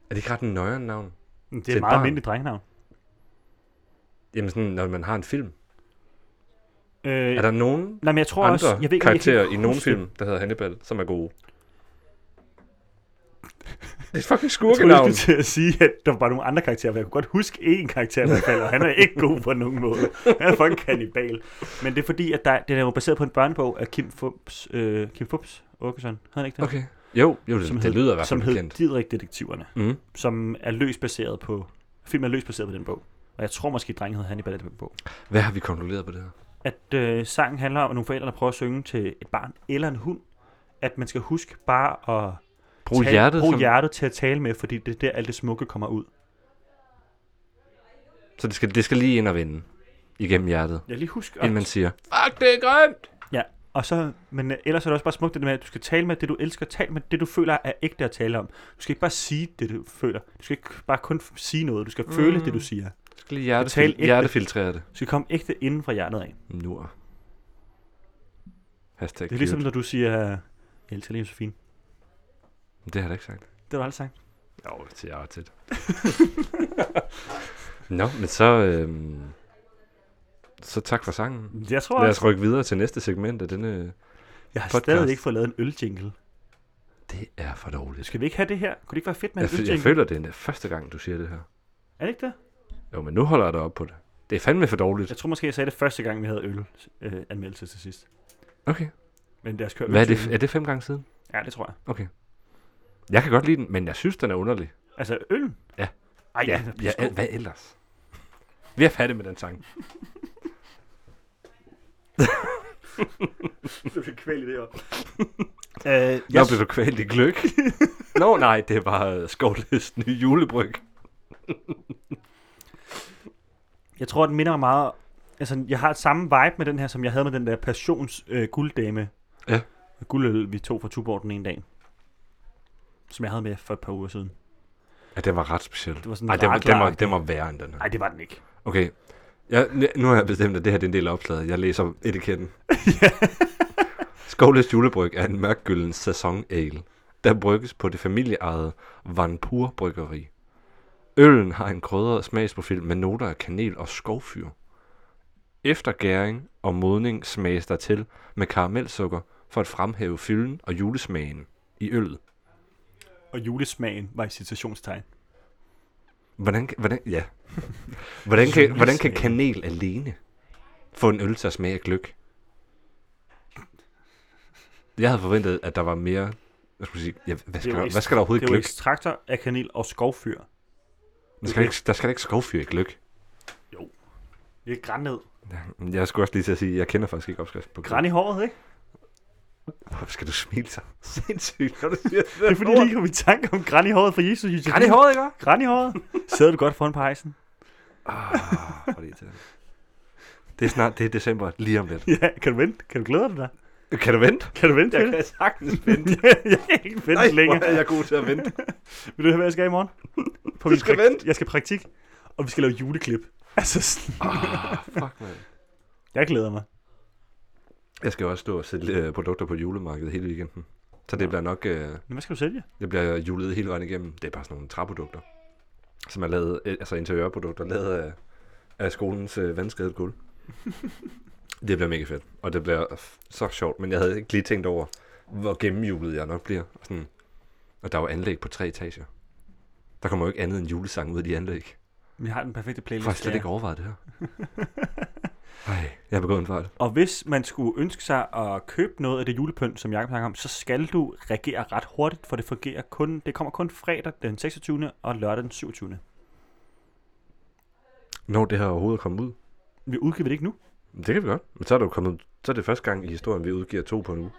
Speaker 2: det ikke ret en nøjere navn?
Speaker 3: Det er
Speaker 2: Til
Speaker 3: et
Speaker 2: et
Speaker 3: meget almindeligt drengenavn.
Speaker 2: Jamen sådan, når man har en film.
Speaker 3: Øh,
Speaker 2: Er der nogen
Speaker 3: nej, men jeg tror
Speaker 2: andre
Speaker 3: også, jeg ved om jeg
Speaker 2: karakterer i
Speaker 3: det.
Speaker 2: film, der hedder Hannibal, som er gode? Det er fucking skurkenavn.
Speaker 3: jeg skulle til at sige, at der var bare nogle andre karakterer, for jeg kunne godt huske én karakter, i hvert fald, og han er ikke god på nogen måde. Han er fucking kannibal. Men det er fordi, at der, det er jo baseret på en børnebog af Kim Fubs, øh, Kim Fubs Åkesson, havde han ikke det?
Speaker 2: Okay. Jo, jo det,
Speaker 3: Som
Speaker 2: det
Speaker 3: hed-
Speaker 2: lyder i hvert
Speaker 3: Som
Speaker 2: fald
Speaker 3: hed
Speaker 2: bekendt.
Speaker 3: Didrik-detektiverne,
Speaker 2: Mm.
Speaker 3: som er løst baseret på, filmen er løst baseret på den bog. Og jeg tror måske, at drengen hed Hannibal af den bog.
Speaker 2: Hvad har vi konkluderet på det her?
Speaker 3: At øh, sangen handler om nogle forældre, der prøver at synge til et barn eller en hund. At man skal huske bare at
Speaker 2: Brug
Speaker 3: tale,
Speaker 2: hjertet,
Speaker 3: brug
Speaker 2: som,
Speaker 3: hjertet til at tale med, fordi det er der, alt det smukke kommer ud.
Speaker 2: så det skal, det skal lige ind og vende igennem hjertet,
Speaker 3: Jeg lige husk
Speaker 2: inden man siger, fuck, det er grimt!
Speaker 3: Og så, men øh, ellers er det også bare smukt det med, at du skal tale med det, du elsker. Tal med det, du føler er ægte at tale om. Du skal ikke bare sige det, du føler. Du skal ikke bare kun sige noget. Du skal mm. føle det, du siger.
Speaker 2: Du skal lige hjerte,
Speaker 3: Tale ægte.
Speaker 2: hjertefiltrere det.
Speaker 3: Du skal komme ægte inden fra hjertet af.
Speaker 2: Nu. Hashtag
Speaker 3: Det er ligesom, når du siger, jeg elsker lige Josefine.
Speaker 2: Det har jeg da ikke sagt.
Speaker 3: Det har du aldrig sagt.
Speaker 2: Jo, det jeg ret tit. Nå, men så... Øhm, så tak for sangen.
Speaker 3: Jeg tror
Speaker 2: Lad
Speaker 3: også,
Speaker 2: os rykke videre til næste segment af denne...
Speaker 3: jeg har
Speaker 2: podcast.
Speaker 3: stadig ikke fået lavet en øljingle.
Speaker 2: Det er for dårligt.
Speaker 3: Skal vi ikke have det her? Kunne det ikke være fedt med
Speaker 2: Jeg,
Speaker 3: en
Speaker 2: f- jeg
Speaker 3: øljingle?
Speaker 2: føler, det er den første gang, du siger det her.
Speaker 3: Er det ikke det?
Speaker 2: Jo, men nu holder jeg dig op på det. Det er fandme for dårligt.
Speaker 3: Jeg tror måske, jeg sagde det første gang, vi havde øl øh, anmeldelse til sidst.
Speaker 2: Okay.
Speaker 3: Men lad os køre
Speaker 2: Hvad er det?
Speaker 3: øljingle.
Speaker 2: Er det fem gange siden?
Speaker 3: Ja, det tror jeg.
Speaker 2: Okay. Jeg kan godt lide den, men jeg synes, den er underlig.
Speaker 3: Altså øl?
Speaker 2: Ja.
Speaker 3: Ej,
Speaker 2: ja,
Speaker 3: den er
Speaker 2: ja,
Speaker 3: pissegod.
Speaker 2: hvad ellers? Vi er færdige med den sang.
Speaker 3: Du fik kvæl i det år. øh,
Speaker 2: Jeg
Speaker 3: jeg,
Speaker 2: blev du kvalt i gløk. Nå nej, det var skovløs nye julebryg.
Speaker 3: jeg tror, den minder mig meget... Altså, jeg har samme vibe med den her, som jeg havde med den der passions øh, gulddame.
Speaker 2: Ja.
Speaker 3: Guldøl, vi tog fra Tuborg den ene dag. Som jeg havde med for et par uger siden.
Speaker 2: Ja, den var ret speciel.
Speaker 3: Det var sådan
Speaker 2: Nej, den var, den, var, den var værre end den her.
Speaker 3: Nej, det var den ikke.
Speaker 2: Okay. Jeg, nu har jeg bestemt, at det her det er en del af opslaget. Jeg læser etiketten. Skovløs julebryg er en mørkgylden sæson ale, der brygges på det familieejede Vanpur Bryggeri. Øllen har en krydret smagsprofil med noter af kanel og skovfyr. Efter gæring og modning smages der til med karamelsukker for at fremhæve fylden og julesmagen i øllet.
Speaker 3: Og julesmagen var i citationstegn.
Speaker 2: Hvordan, hvordan, ja. hvordan, kan, hvordan kan kanel alene få en øl til at smage af gløk? Jeg havde forventet, at der var mere... Hvad skal, jeg sige, ja, hvad, skal
Speaker 3: jo
Speaker 2: der, hvad skal der overhovedet
Speaker 3: Det
Speaker 2: i
Speaker 3: er jo
Speaker 2: gløk?
Speaker 3: ekstrakter af kanel og skovfyr.
Speaker 2: Der skal, ikke, der skal ikke skovfyr i gløk.
Speaker 3: Det er græn ned.
Speaker 2: Ja, Jeg skulle også lige til at sige, at jeg kender faktisk ikke opskriften på gløk.
Speaker 3: Græn i håret, ikke?
Speaker 2: Hvorfor skal du smile så sindssygt, når du siger det?
Speaker 3: Det er fordi, jeg lige kom i tanke om græn i håret fra Jesus. Josefine.
Speaker 2: Græn i håret, ikke?
Speaker 3: Græn i håret. Sidder du godt foran pejsen?
Speaker 2: Ah, er det. Det er snart, det er december, lige om lidt.
Speaker 3: Ja, kan du vente? Kan du glæde dig der?
Speaker 2: Kan du vente?
Speaker 3: Kan du vente
Speaker 2: Jeg kan sagtens vente.
Speaker 3: jeg kan ikke vente
Speaker 2: Nej,
Speaker 3: længere.
Speaker 2: er jeg god til at vente.
Speaker 3: Vil du høre, hvad jeg skal i morgen? På
Speaker 2: Du skal vente.
Speaker 3: Jeg skal praktik, og vi skal lave juleklip. Altså, sådan-
Speaker 2: Ah, fuck, man.
Speaker 3: jeg glæder mig.
Speaker 2: Jeg skal også stå og sælge øh, produkter på julemarkedet hele weekenden. Så det
Speaker 3: Nå.
Speaker 2: bliver nok, øh,
Speaker 3: Men hvad skal du sælge?
Speaker 2: det bliver julet hele vejen igennem. Det er bare sådan nogle træprodukter, som er lavet, øh, altså interiørprodukter, lavet af, af skolens øh, vandskadet gulv. det bliver mega fedt, og det bliver så sjovt, men jeg havde ikke lige tænkt over, hvor gennemjulet jeg nok bliver. Sådan. Og der er jo anlæg på tre etager. Der kommer jo ikke andet end julesang ud af de anlæg.
Speaker 3: Vi har den perfekte
Speaker 2: Jeg
Speaker 3: playlist.
Speaker 2: har slet
Speaker 3: ja.
Speaker 2: ikke overvejet det her. Ej, jeg har begået en fejl.
Speaker 3: Og hvis man skulle ønske sig at købe noget af det julepynt, som Jacob snakker om, så skal du reagere ret hurtigt, for det fungerer kun, det kommer kun fredag den 26. og lørdag den 27.
Speaker 2: Når det her overhovedet er kommet ud.
Speaker 3: Vi udgiver det ikke nu.
Speaker 2: Det kan vi godt. Men så er det jo kommet, så er det første gang i historien, vi udgiver to på en uge.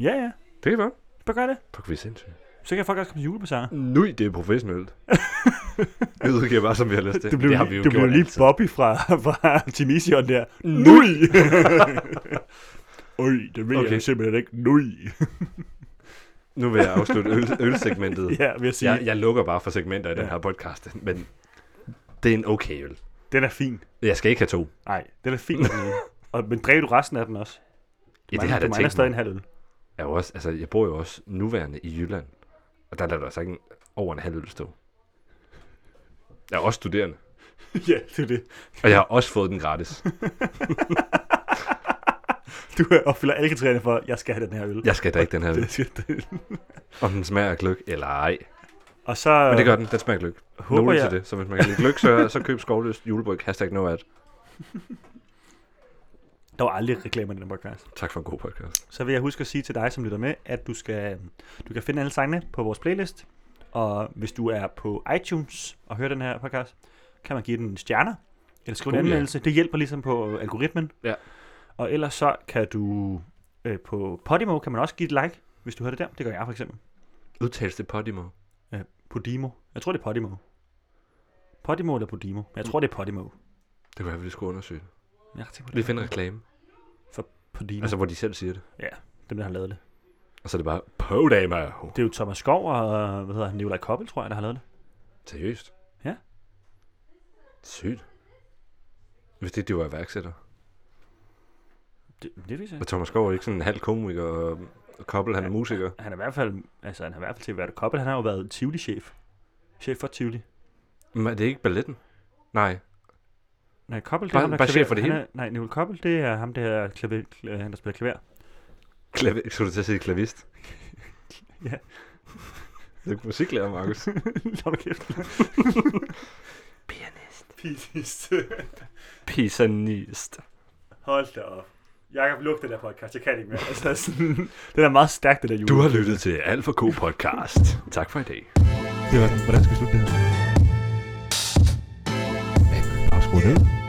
Speaker 3: Ja, ja.
Speaker 2: Det kan vi godt.
Speaker 3: Bare gør det.
Speaker 2: Fuck, vi er sindssyge.
Speaker 3: Så kan folk også komme til julebazar.
Speaker 2: Nui, det er professionelt. vi udgiver bare, som vi har lyst til.
Speaker 3: Det blev,
Speaker 2: det har vi jo
Speaker 3: det blev lige
Speaker 2: altid.
Speaker 3: Bobby fra, fra Timision der. Nui! Øj, det vil okay. Jeg simpelthen ikke. Nui!
Speaker 2: Nu vil jeg afslutte øl, ølsegmentet.
Speaker 3: ja, vil jeg sige.
Speaker 2: Jeg, jeg lukker bare for segmenter i den
Speaker 3: Ja.
Speaker 2: her podcast, men det er en okay øl.
Speaker 3: Den er fin.
Speaker 2: Jeg skal ikke have to.
Speaker 3: Nej, den er fin. den og, men drikker du resten af den også?
Speaker 2: Ja, det har jeg
Speaker 3: du
Speaker 2: da tænkt
Speaker 3: stadig
Speaker 2: mig.
Speaker 3: en halv øl.
Speaker 2: Jeg, også, altså, jeg bor jo også nuværende i Jylland, og der lader der altså ikke en, over en halv øl stå. Jeg er også studerende,
Speaker 3: ja, det er det.
Speaker 2: og jeg har også fået den gratis.
Speaker 3: Du opfylder alle kriterierne for, jeg skal have den her øl.
Speaker 2: Jeg skal drikke den her øl, om den smager af gløk eller ej.
Speaker 3: Og så
Speaker 2: Men det gør den, den smager gløk.
Speaker 3: håber
Speaker 2: Nogle
Speaker 3: jeg,
Speaker 2: til det, så hvis man kan lide gløk, så, så køb skovløst julebryg, hashtag no ad.
Speaker 3: Der var aldrig reklamer i den podcast.
Speaker 2: Tak for en god podcast.
Speaker 3: Så vil jeg huske at sige til dig, som lytter med, at du skal du kan finde alle sangene på vores playlist. Og hvis du er på iTunes og hører den her podcast, kan man give den stjerner, eller skrive en
Speaker 2: Oh, ja.
Speaker 3: anmeldelse. Det hjælper ligesom på algoritmen.
Speaker 2: Ja.
Speaker 3: Og ellers så kan du øh, på Podimo, kan man også give et like, hvis du hører det der. Det gør jeg for eksempel.
Speaker 2: Udtales det Podimo?
Speaker 3: Podimo. Jeg tror, det er Podimo. Podimo eller Podimo. Jeg tror, det er Podimo.
Speaker 2: Det kunne være, vi skulle undersøge det.
Speaker 3: Jeg tænkt på
Speaker 2: Vi finder reklame,
Speaker 3: Podimo.
Speaker 2: altså hvor de selv siger det.
Speaker 3: dem, der har lavet det.
Speaker 2: Og så er det bare, Podamo.
Speaker 3: Det er jo Thomas Skov og, hvad hedder han, Nikolaj Koppel, tror jeg, der har lavet det.
Speaker 2: Seriøst?
Speaker 3: Ja.
Speaker 2: Sygt. Hvis det, de var iværksætter.
Speaker 3: Det, det vil jeg
Speaker 2: Og Thomas Skov er ikke sådan en halv komiker, og, Koppel, han er musiker.
Speaker 3: Han er i hvert fald, altså han er i hvert fald til at være det Koppel. Han har jo været Tivoli-chef. Chef for Tivoli.
Speaker 2: Men er det ikke balletten? Nej.
Speaker 3: Nej, Koppel, det
Speaker 2: Bare-
Speaker 3: er ham, der
Speaker 2: bare
Speaker 3: klaver-
Speaker 2: chef for det
Speaker 3: han
Speaker 2: hele?
Speaker 3: Er, nej, Nikolaj Koppel, det er ham, der, er klaver, klaver, han, der spiller klaver.
Speaker 2: Klaver, skulle du til at sige klavist?
Speaker 3: Ja.
Speaker 2: Det er musiklærer, Markus.
Speaker 3: Nu kæft.
Speaker 2: Pianist.
Speaker 3: Pianist.
Speaker 2: Pisanist.
Speaker 3: Hold da op. Jeg kan lukke den der podcast, jeg kan ikke mere. Altså, sådan, den er meget stærk, det der jule.
Speaker 2: Du har lyttet til Alt for God podcast. tak for i dag.
Speaker 3: Det var den. Hvordan skal vi slutte det her?
Speaker 2: Bare skru ned.